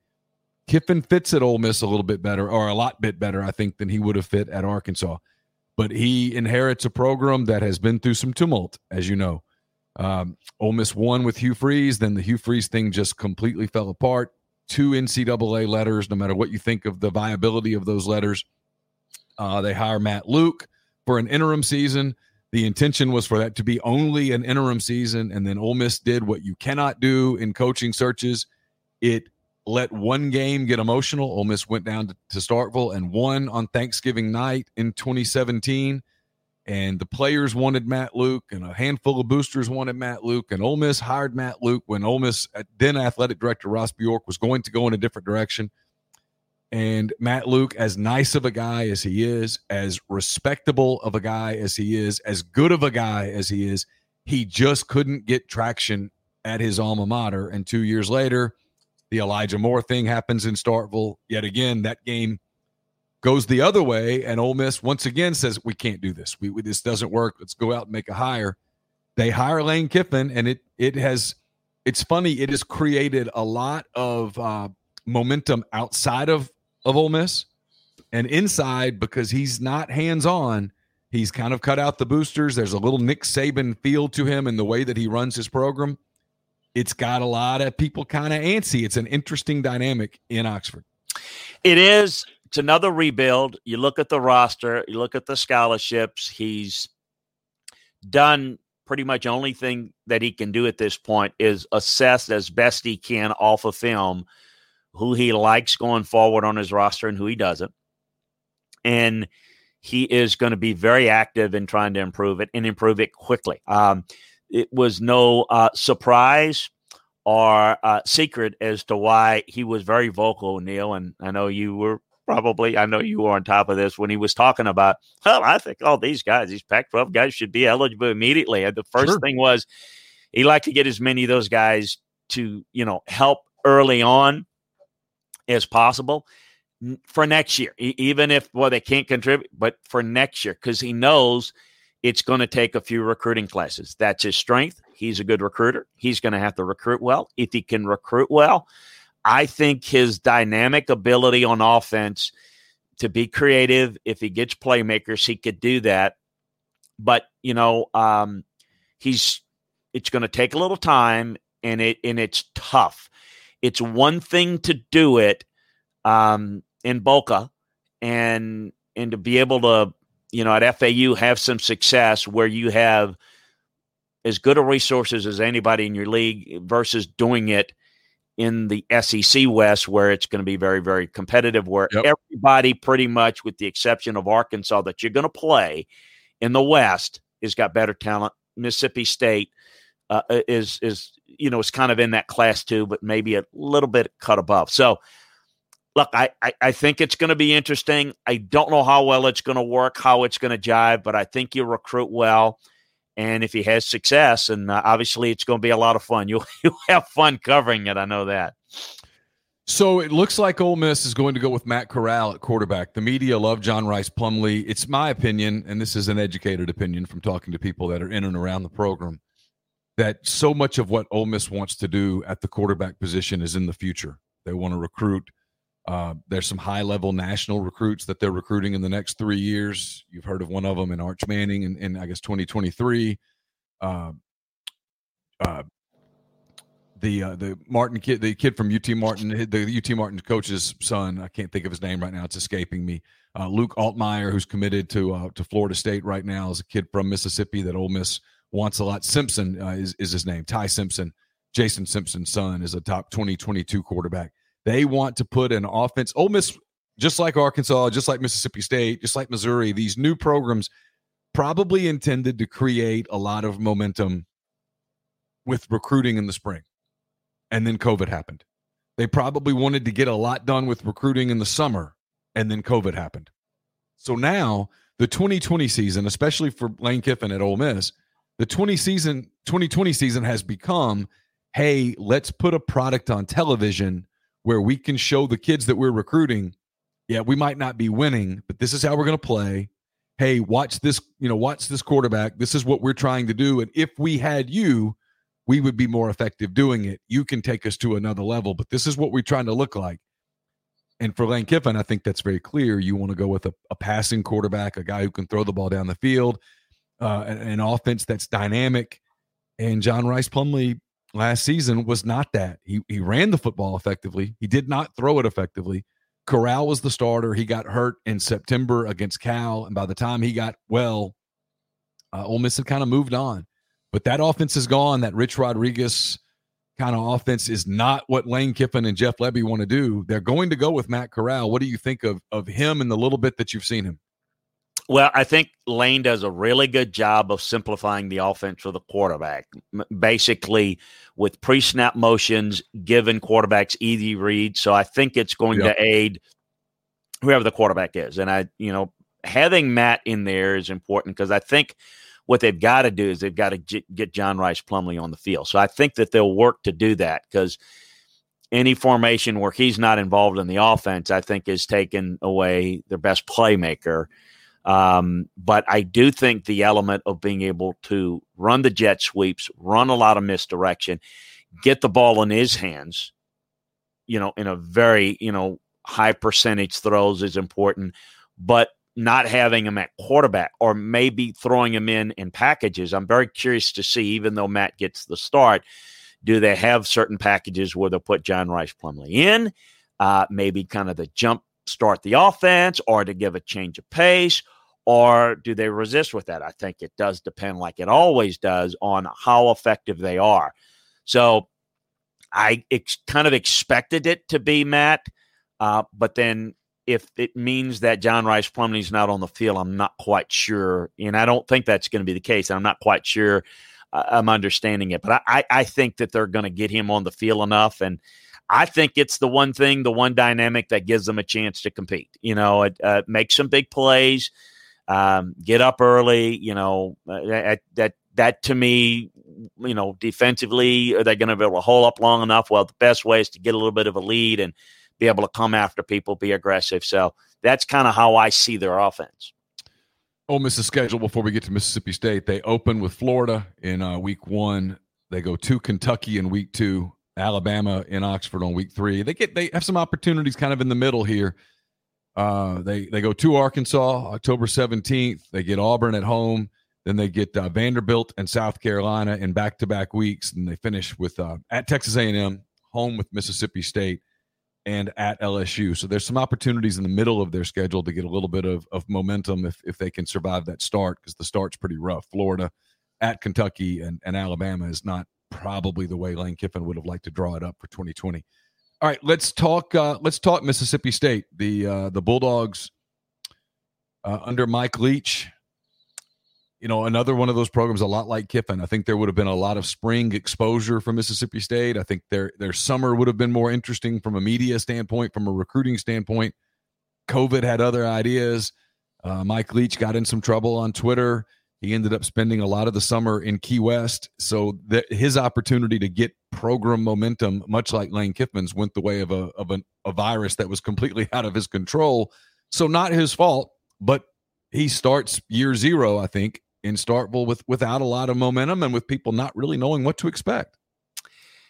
Kiffin fits at Ole Miss a little bit better, or a lot bit better, I think, than he would have fit at Arkansas but he inherits a program that has been through some tumult, as you know. Um, Ole Miss won with Hugh Freeze, then the Hugh Freeze thing just completely fell apart. Two NCAA letters, no matter what you think of the viability of those letters. Uh, they hire Matt Luke for an interim season. The intention was for that to be only an interim season, and then Ole Miss did what you cannot do in coaching searches. It let one game get emotional. Ole Miss went down to, to Starkville and won on Thanksgiving night in 2017. And the players wanted Matt Luke, and a handful of boosters wanted Matt Luke. And Ole Miss hired Matt Luke when Ole Miss, uh, then athletic director Ross Bjork, was going to go in a different direction. And Matt Luke, as nice of a guy as he is, as respectable of a guy as he is, as good of a guy as he is, he just couldn't get traction at his alma mater. And two years later, the Elijah Moore thing happens in Starkville. Yet again, that game goes the other way, and Ole Miss once again says, "We can't do this. We, we this doesn't work. Let's go out and make a hire." They hire Lane Kiffin, and it it has. It's funny. It has created a lot of uh, momentum outside of of Ole Miss, and inside because he's not hands on. He's kind of cut out the boosters. There's a little Nick Saban feel to him in the way that he runs his program it's got a lot of people kind of antsy. It's an interesting dynamic in Oxford. It is. It's another rebuild. You look at the roster, you look at the scholarships. He's done pretty much only thing that he can do at this point is assess as best he can off of film who he likes going forward on his roster and who he doesn't. And he is going to be very active in trying to improve it and improve it quickly. Um, it was no uh, surprise or uh, secret as to why he was very vocal, Neal. And I know you were probably, I know you were on top of this when he was talking about, well, I think all these guys, these Pac 12 guys should be eligible immediately. And the first sure. thing was he liked to get as many of those guys to, you know, help early on as possible for next year, even if, well, they can't contribute, but for next year, because he knows – it's going to take a few recruiting classes. That's his strength. He's a good recruiter. He's going to have to recruit well. If he can recruit well, I think his dynamic ability on offense to be creative, if he gets playmakers, he could do that. But, you know, um, he's it's going to take a little time and it and it's tough. It's one thing to do it um, in Boca and and to be able to you know, at FAU have some success where you have as good a resources as anybody in your league versus doing it in the SEC West where it's going to be very, very competitive, where yep. everybody pretty much, with the exception of Arkansas, that you're going to play in the West has got better talent. Mississippi State uh, is is you know is kind of in that class too, but maybe a little bit cut above. So look, I, I, I think it's going to be interesting. I don't know how well it's going to work, how it's going to jive, but I think you recruit well. And if he has success, and uh, obviously it's going to be a lot of fun, <laughs> you'll, you'll have fun covering it. I know that. So it looks like Ole Miss is going to go with Matt Corral at quarterback. The media love John Rhys Plumlee. It's my opinion, and this is an educated opinion from talking to people that are in and around the program, that so much of what Ole Miss wants to do at the quarterback position is in the future. They want to recruit. Uh, there's some high level national recruits that they're recruiting in the next three years. You've heard of one of them in Arch Manning in, in I guess 2023. Uh, uh, the uh, the Martin kid, the kid from UT Martin, the UT Martin coach's son. I can't think of his name right now. It's escaping me. Uh, Luke Altmyer, who's committed to uh, to Florida State right now, is a kid from Mississippi that Ole Miss wants a lot. Simpson uh, is is his name. Ty Simpson, Jason Simpson's son, is a top 2022 quarterback. They want to put an offense. Ole Miss, just like Arkansas, just like Mississippi State, just like Missouri, these new programs probably intended to create a lot of momentum with recruiting in the spring and then COVID happened. They probably wanted to get a lot done with recruiting in the summer, and then COVID happened. So now the 2020 season, especially for Lane Kiffin at Ole Miss, the 20 season 2020 season has become, hey, let's put a product on television where we can show the kids that we're recruiting, yeah, we might not be winning, but this is how we're going to play. Hey, watch this, you know, watch this quarterback. This is what we're trying to do. And if we had you, we would be more effective doing it. You can take us to another level, but this is what we're trying to look like. And for Lane Kiffin, I think that's very clear. You want to go with a, a passing quarterback, a guy who can throw the ball down the field, uh, an, offense that's dynamic. And John Rhys Plumlee last season was not that. He he ran the football effectively. He did not throw it effectively. Corral was the starter. He got hurt in September against Cal, and by the time he got well, uh, Ole Miss had kind of moved on. But that offense is gone. That Rich Rodriguez kind of offense is not what Lane Kiffin and Jeff Lebby want to do. They're going to go with Matt Corral. What do you think of of him and the little bit that you've seen him? Well, I think Lane does a really good job of simplifying the offense for the quarterback. Basically, with pre snap motions, giving quarterbacks easy reads. So I think it's going yep. to aid whoever the quarterback is. And I, you know, having Matt in there is important because I think what they've got to do is they've got to j- get John Rhys Plumlee on the field. So I think that they'll work to do that because any formation where he's not involved in the offense, I think, is taking away their best playmaker. Um, but I do think the element of being able to run the jet sweeps, run a lot of misdirection, get the ball in his hands, you know, in a very, you know, high percentage throws is important. But not having him at quarterback or maybe throwing him in in packages. I'm very curious to see, even though Matt gets the start, do they have certain packages where they'll put John Rhys Plumlee in, uh, maybe kind of the jump start the offense or to give a change of pace? Or do they resist with that? I think it does depend, like it always does, on how effective they are. So I ex- kind of expected it to be Matt, uh, but then if it means that John Rhys Plumlee's not on the field, I'm not quite sure. And I don't think that's going to be the case. I'm not quite sure uh, I'm understanding it. But I, I think that they're going to get him on the field enough. And I think it's the one thing, the one dynamic that gives them a chance to compete. You know, it, uh, make some big plays, um, get up early. You know, uh, that that to me, you know, defensively, are they going to be able to hold up long enough? Well, the best way is to get a little bit of a lead and – be able to come after people, be aggressive. So that's kind of how I see their offense. Ole Miss's schedule before we get to Mississippi State. They open with Florida in uh, week one. They go to Kentucky in week two, Alabama in Oxford on week three. They get they have some opportunities kind of in the middle here. Uh, they they go to Arkansas October seventeenth. They get Auburn at home. Then they get uh, Vanderbilt and South Carolina in back to back weeks, and they finish with uh, at Texas A and M, home with Mississippi State and at LSU. So there's some opportunities in the middle of their schedule to get a little bit of, of momentum if, if they can survive that start because the start's pretty rough. Florida at Kentucky and, and Alabama is not probably the way Lane Kiffin would have liked to draw it up for 2020. All right, let's talk. Uh, let's talk Mississippi State. The uh, the Bulldogs uh, under Mike Leach you know, another one of those programs, a lot like Kiffin. I think there would have been a lot of spring exposure from Mississippi State. I think their their summer would have been more interesting from a media standpoint, from a recruiting standpoint. COVID had other ideas. Uh, Mike Leach got in some trouble on Twitter. He ended up spending a lot of the summer in Key West, so that his opportunity to get program momentum, much like Lane Kiffin's, went the way of a of an, a virus that was completely <laughs> out of his control. So not his fault, but he starts year zero, I think, in Starkville with without a lot of momentum and with people not really knowing what to expect.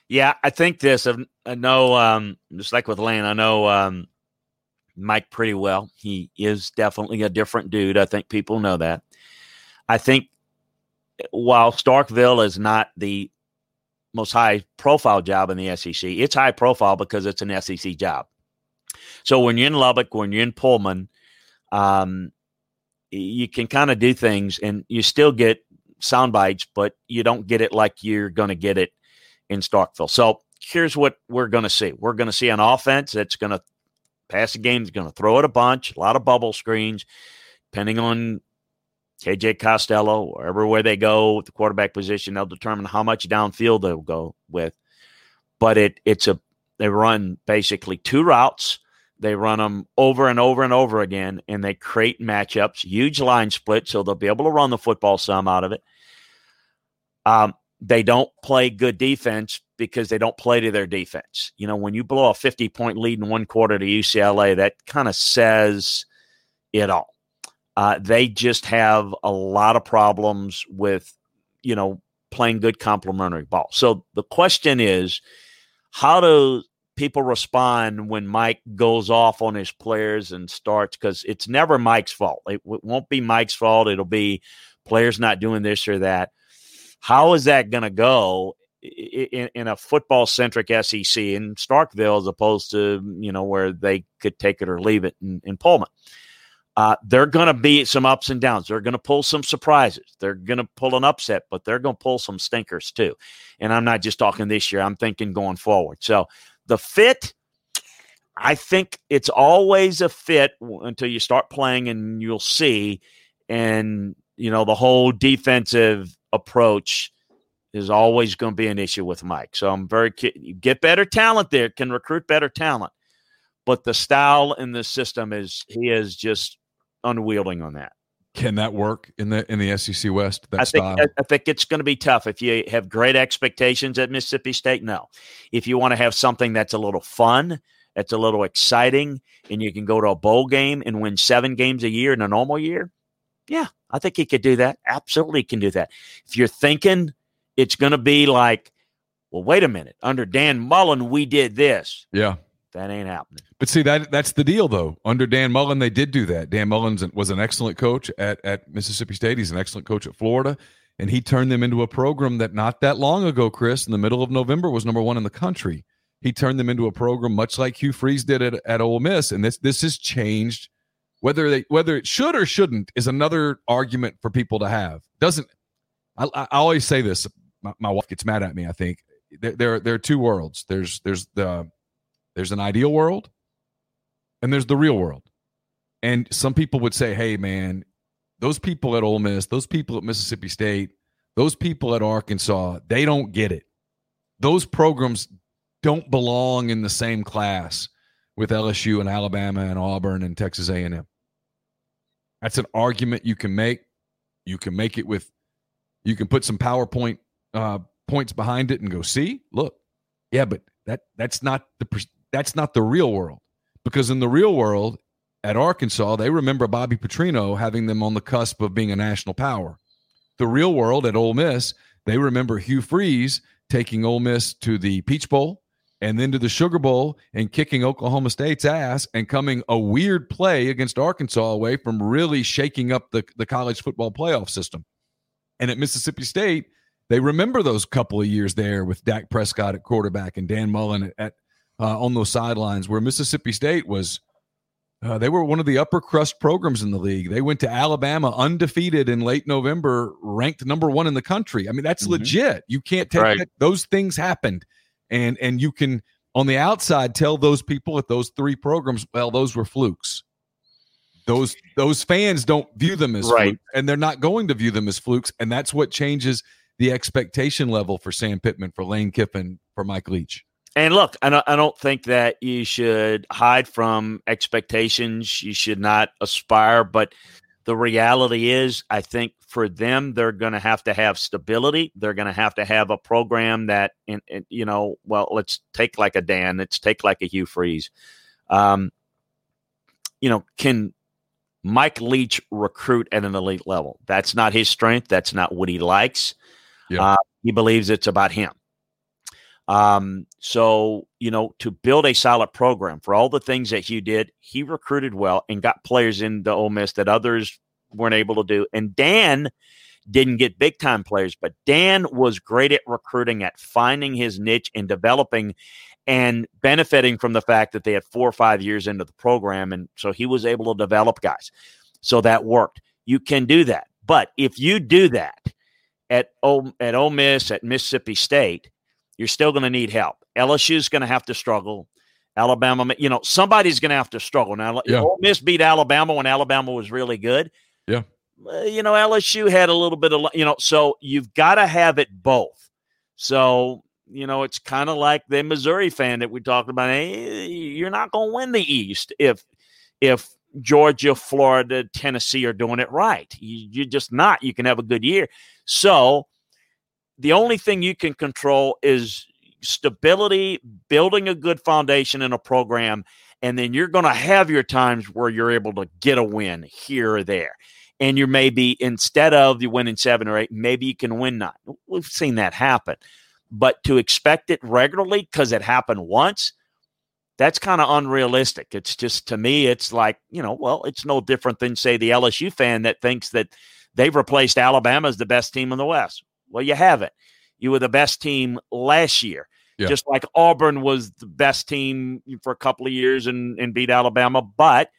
Yeah, I think this. I know, um, just like with Lane, I know um, Mike pretty well. He is definitely a different dude. I think people know that. I think while Starkville is not the most high profile job in the SEC, it's high profile because it's an SEC job. So when you're in Lubbock, when you're in Pullman, um, you can kind of do things and you still get sound bites, but you don't get it like you're going to get it in Starkville. So here's what we're going to see. We're going to see an offense that's going to pass the game, is going to throw it a bunch, a lot of bubble screens, depending on KJ Costello, wherever way they go with the quarterback position, they'll determine how much downfield they'll go with. But it it's a they run basically two routes. They run them over and over and over again, and they create matchups, huge line split, so they'll be able to run the football some out of it. Um, they don't play good defense because they don't play to their defense. You know, when you blow a 50 point lead in one quarter to UCLA, that kind of says it all. Uh, they just have a lot of problems with, you know, playing good complementary ball. So the question is, how do people respond when Mike goes off on his players and starts? Because it's never Mike's fault. It, it won't be Mike's fault. It'll be players not doing this or that. How is that going to go in, in, a football centric SEC in Starkville as opposed to, you know, where they could take it or leave it in, in Pullman? Uh, they're going to be some ups and downs. They're going to pull some surprises. They're going to pull an upset, but they're going to pull some stinkers too. And I'm not just talking this year, I'm thinking going forward. So the fit, I think it's always a fit until you start playing and you'll see. And, you know, the whole defensive approach is always going to be an issue with Mike. So I'm very, get better talent there, can recruit better talent but the style in the system is he is just unwielding on that. Can that work in the in the SEC West? I think I, I think it's going to be tough if you have great expectations at Mississippi State. No, if you want to have something that's a little fun, that's a little exciting, and you can go to a bowl game and win seven games a year in a normal year, yeah, I think he could do that. Absolutely, can do that. If you're thinking it's going to be like, well, wait a minute, under Dan Mullen, we did this. Yeah, that ain't happening. But see that that's the deal though. Under Dan Mullen, they did do that. Dan Mullen was an excellent coach at at Mississippi State. He's an excellent coach at Florida, and he turned them into a program that not that long ago, Chris, in the middle of November, was number one in the country. He turned them into a program much like Hugh Freeze did at, at Ole Miss, and this this has changed. Whether they whether it should or shouldn't is another argument for people to have. Doesn't I, I always say this? My, my wife gets mad at me. I think there, there there are two worlds. There's there's the there's an ideal world and there's the real world. And some people would say, hey, man, those people at Ole Miss, those people at Mississippi State, those people at Arkansas, they don't get it. Those programs don't belong in the same class with LSU and Alabama and Auburn and Texas A&M. That's an argument you can make. You can make it with, you can put some PowerPoint uh, points behind it and go, see, look, yeah, but that that's not the that's not the real world. Because in the real world, at Arkansas, they remember Bobby Petrino having them on the cusp of being a national power. The real world at Ole Miss, they remember Hugh Freeze taking Ole Miss to the Peach Bowl and then to the Sugar Bowl and kicking Oklahoma State's ass and coming a weird play against Arkansas away from really shaking up the, the college football playoff system. And at Mississippi State, they remember those couple of years there with Dak Prescott at quarterback and Dan Mullen at, uh, on those sidelines, where Mississippi State was. Uh, they were one of the upper crust programs in the league. They went to Alabama undefeated in late November, ranked number one in the country. I mean, that's mm-hmm. legit. You can't take right. that. Those things happened, and and you can on the outside tell those people at those three programs, well, those were flukes. Those those fans don't view them as right. flukes, and they're not going to view them as flukes, and that's what changes the expectation level for Sam Pittman, for Lane Kiffin, for Mike Leach. And look, I don't, I don't think that you should hide from expectations. You should not aspire, but the reality is, I think for them, they're going to have to have stability. They're going to have to have a program that, you know, well, let's take like a Dan, let's take like a Hugh Freeze. Um, you know, can Mike Leach recruit at an elite level? That's not his strength. That's not what he likes. Yeah. Uh, he believes it's about him. Um, so, you know, to build a solid program for all the things that Hugh did, he recruited well and got players into Ole Miss that others weren't able to do. And Dan didn't get big time players, but Dan was great at recruiting, at finding his niche and developing and benefiting from the fact that they had four or five years into the program. And so he was able to develop guys. So that worked. You can do that. But if you do that at, Ole, at Ole Miss, at Mississippi State, you're still going to need help. LSU is going to have to struggle. Alabama, you know, somebody's going to have to struggle. Now, yeah. Ole Miss beat Alabama when Alabama was really good. Yeah. Uh, you know, LSU had a little bit of, you know, so you've got to have it both. So, you know, it's kind of like the Missouri fan that we talked about. Hey, you're not going to win the East if, if Georgia, Florida, Tennessee are doing it right. You, you're just not. You can have a good year. So, the only thing you can control is stability, building a good foundation in a program, and then you're going to have your times where you're able to get a win here or there. And you're maybe instead of you winning seven or eight, maybe you can win nine. We've seen that happen. But to expect it regularly because it happened once, that's kind of unrealistic. It's just to me, it's like, you know, well, it's no different than say the LSU fan that thinks that they've replaced Alabama as the best team in the West. Well, you haven't. You were the best team last year. Yeah. Just like Auburn was the best team for a couple of years and, and beat Alabama, but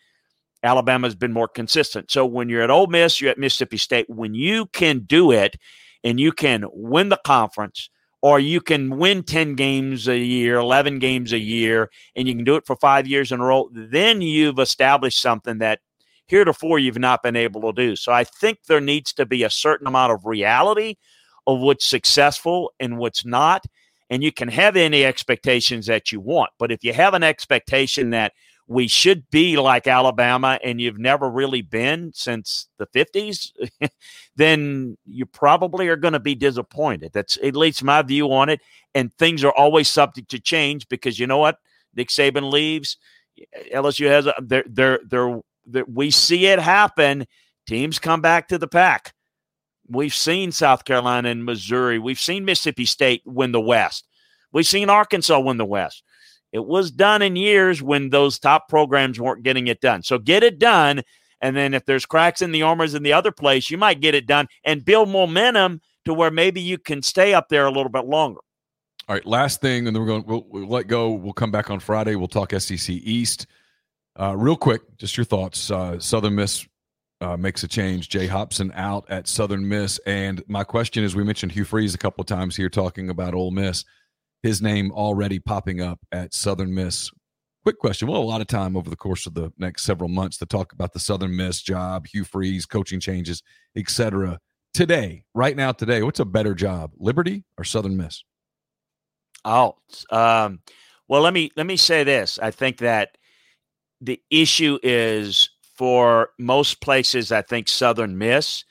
Alabama's been more consistent. So when you're at Ole Miss, you're at Mississippi State. When you can do it and you can win the conference, or you can win 10 games a year, 11 games a year, and you can do it for five years in a row, then you've established something that heretofore you've not been able to do. So I think there needs to be a certain amount of reality of what's successful and what's not. And you can have any expectations that you want. But if you have an expectation that we should be like Alabama and you've never really been since the 50s, <laughs> then you probably are going to be disappointed. That's at least my view on it. And things are always subject to change because you know what? Nick Saban leaves. LSU has a, they're, they're, they're, they're, we see it happen. Teams come back to the pack. We've seen South Carolina and Missouri. We've seen Mississippi State win the West. We've seen Arkansas win the West. It was done in years when those top programs weren't getting it done. So get it done. And then if there's cracks in the armors in the other place, you might get it done and build momentum to where maybe you can stay up there a little bit longer. All right, last thing, and then we're going. We'll, we'll let go. We'll come back on Friday. We'll talk SEC East. Uh, real quick, just your thoughts. Uh, Southern Miss uh, makes a change. Jay Hopson out at Southern Miss. And my question is we mentioned Hugh Freeze a couple times here talking about Ole Miss. His name already popping up at Southern Miss. Quick question. Well, a lot of time over the course of the next several months to talk about the Southern Miss job, Hugh Freeze, coaching changes, etc. Today, right now, today, what's a better job, Liberty or Southern Miss? Oh, um, well, let me let me say this. I think that the issue is for most places, I think Southern Miss.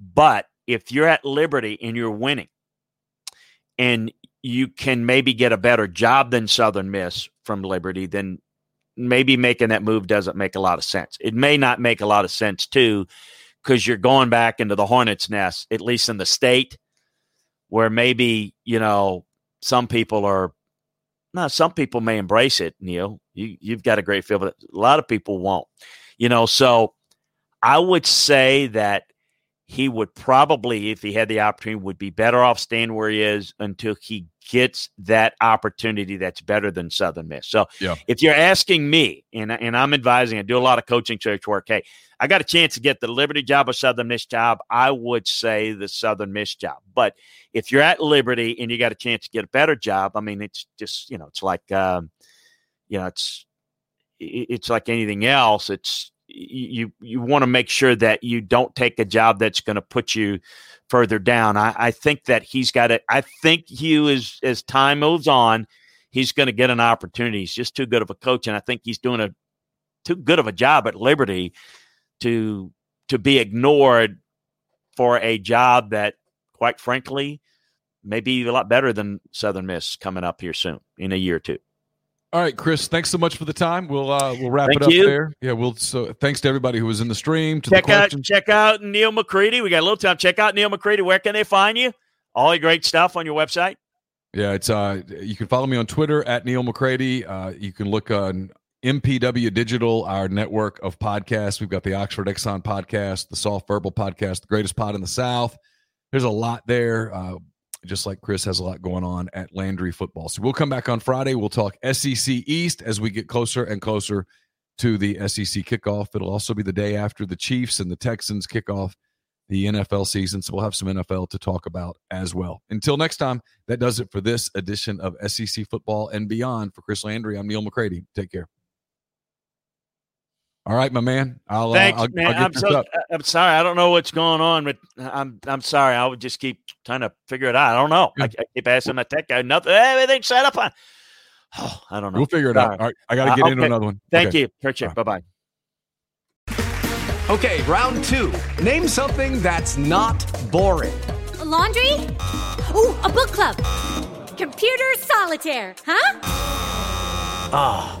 But if you're at Liberty and you're winning, and you can maybe get a better job than Southern Miss from Liberty, then maybe making that move doesn't make a lot of sense. It may not make a lot of sense too, because you're going back into the hornet's nest, at least in the state, where maybe you know some people are. No, some people may embrace it, Neal. You you've got a great feel, but a lot of people won't. You know, so I would say that he would probably, if he had the opportunity, would be better off staying where he is until he gets that opportunity that's better than Southern Miss. So yeah. if you're asking me, and, and I'm advising, I do a lot of coaching search work. Hey, I got a chance to get the Liberty job or Southern Miss job. I would say the Southern Miss job. But if you're at Liberty and you got a chance to get a better job, I mean, it's just, you know, it's like, um, you know, it's, it's like anything else. It's you you want to make sure that you don't take a job that's going to put you further down. I, I think that he's got it. I think Hugh is as time moves on, he's going to get an opportunity. He's just too good of a coach, and I think he's doing a too good of a job at Liberty to to be ignored for a job that, quite frankly, may be a lot better than Southern Miss coming up here soon in a year or two. All right, Chris. Thanks so much for the time. We'll uh, we'll wrap Thank it up you. there. Yeah, we'll. So thanks to everybody who was in the stream. To check the out check out Neal McCready. We got a little time. Check out Neal McCready. Where can they find you? All your great stuff on your website. Yeah, it's uh you can follow me on Twitter at Neal McCready. Uh you can look on MPW Digital, our network of podcasts. We've got the Oxford Exxon podcast, the Soft Verbal podcast, the greatest pod in the South. There's a lot there. Uh just like Chris has a lot going on at Landry football. So we'll come back on Friday. We'll talk SEC East as we get closer and closer to the SEC kickoff. It'll also be the day after the Chiefs and the Texans kick off the NFL season. So we'll have some NFL to talk about as well. Until next time, that does it for this edition of SEC Football and Beyond. For Chris Landry, I'm Neal McCready. Take care. All right, my man. I'll, Thanks, uh, I'll, man. I'll get I'm so up. I'm sorry. I don't know what's going on, but I'm I'm sorry. I would just keep trying to figure it out. I don't know. I, I keep asking my tech guy. Nothing. Everything's set up on. <sighs> Oh, I don't know. We'll figure it out. All right, I got to Uh, get into another one. Thank Okay. you. Appreciate it. Bye bye. Okay, round two. Name something that's not boring. A laundry? Ooh, a book club. Computer solitaire, huh? Ah,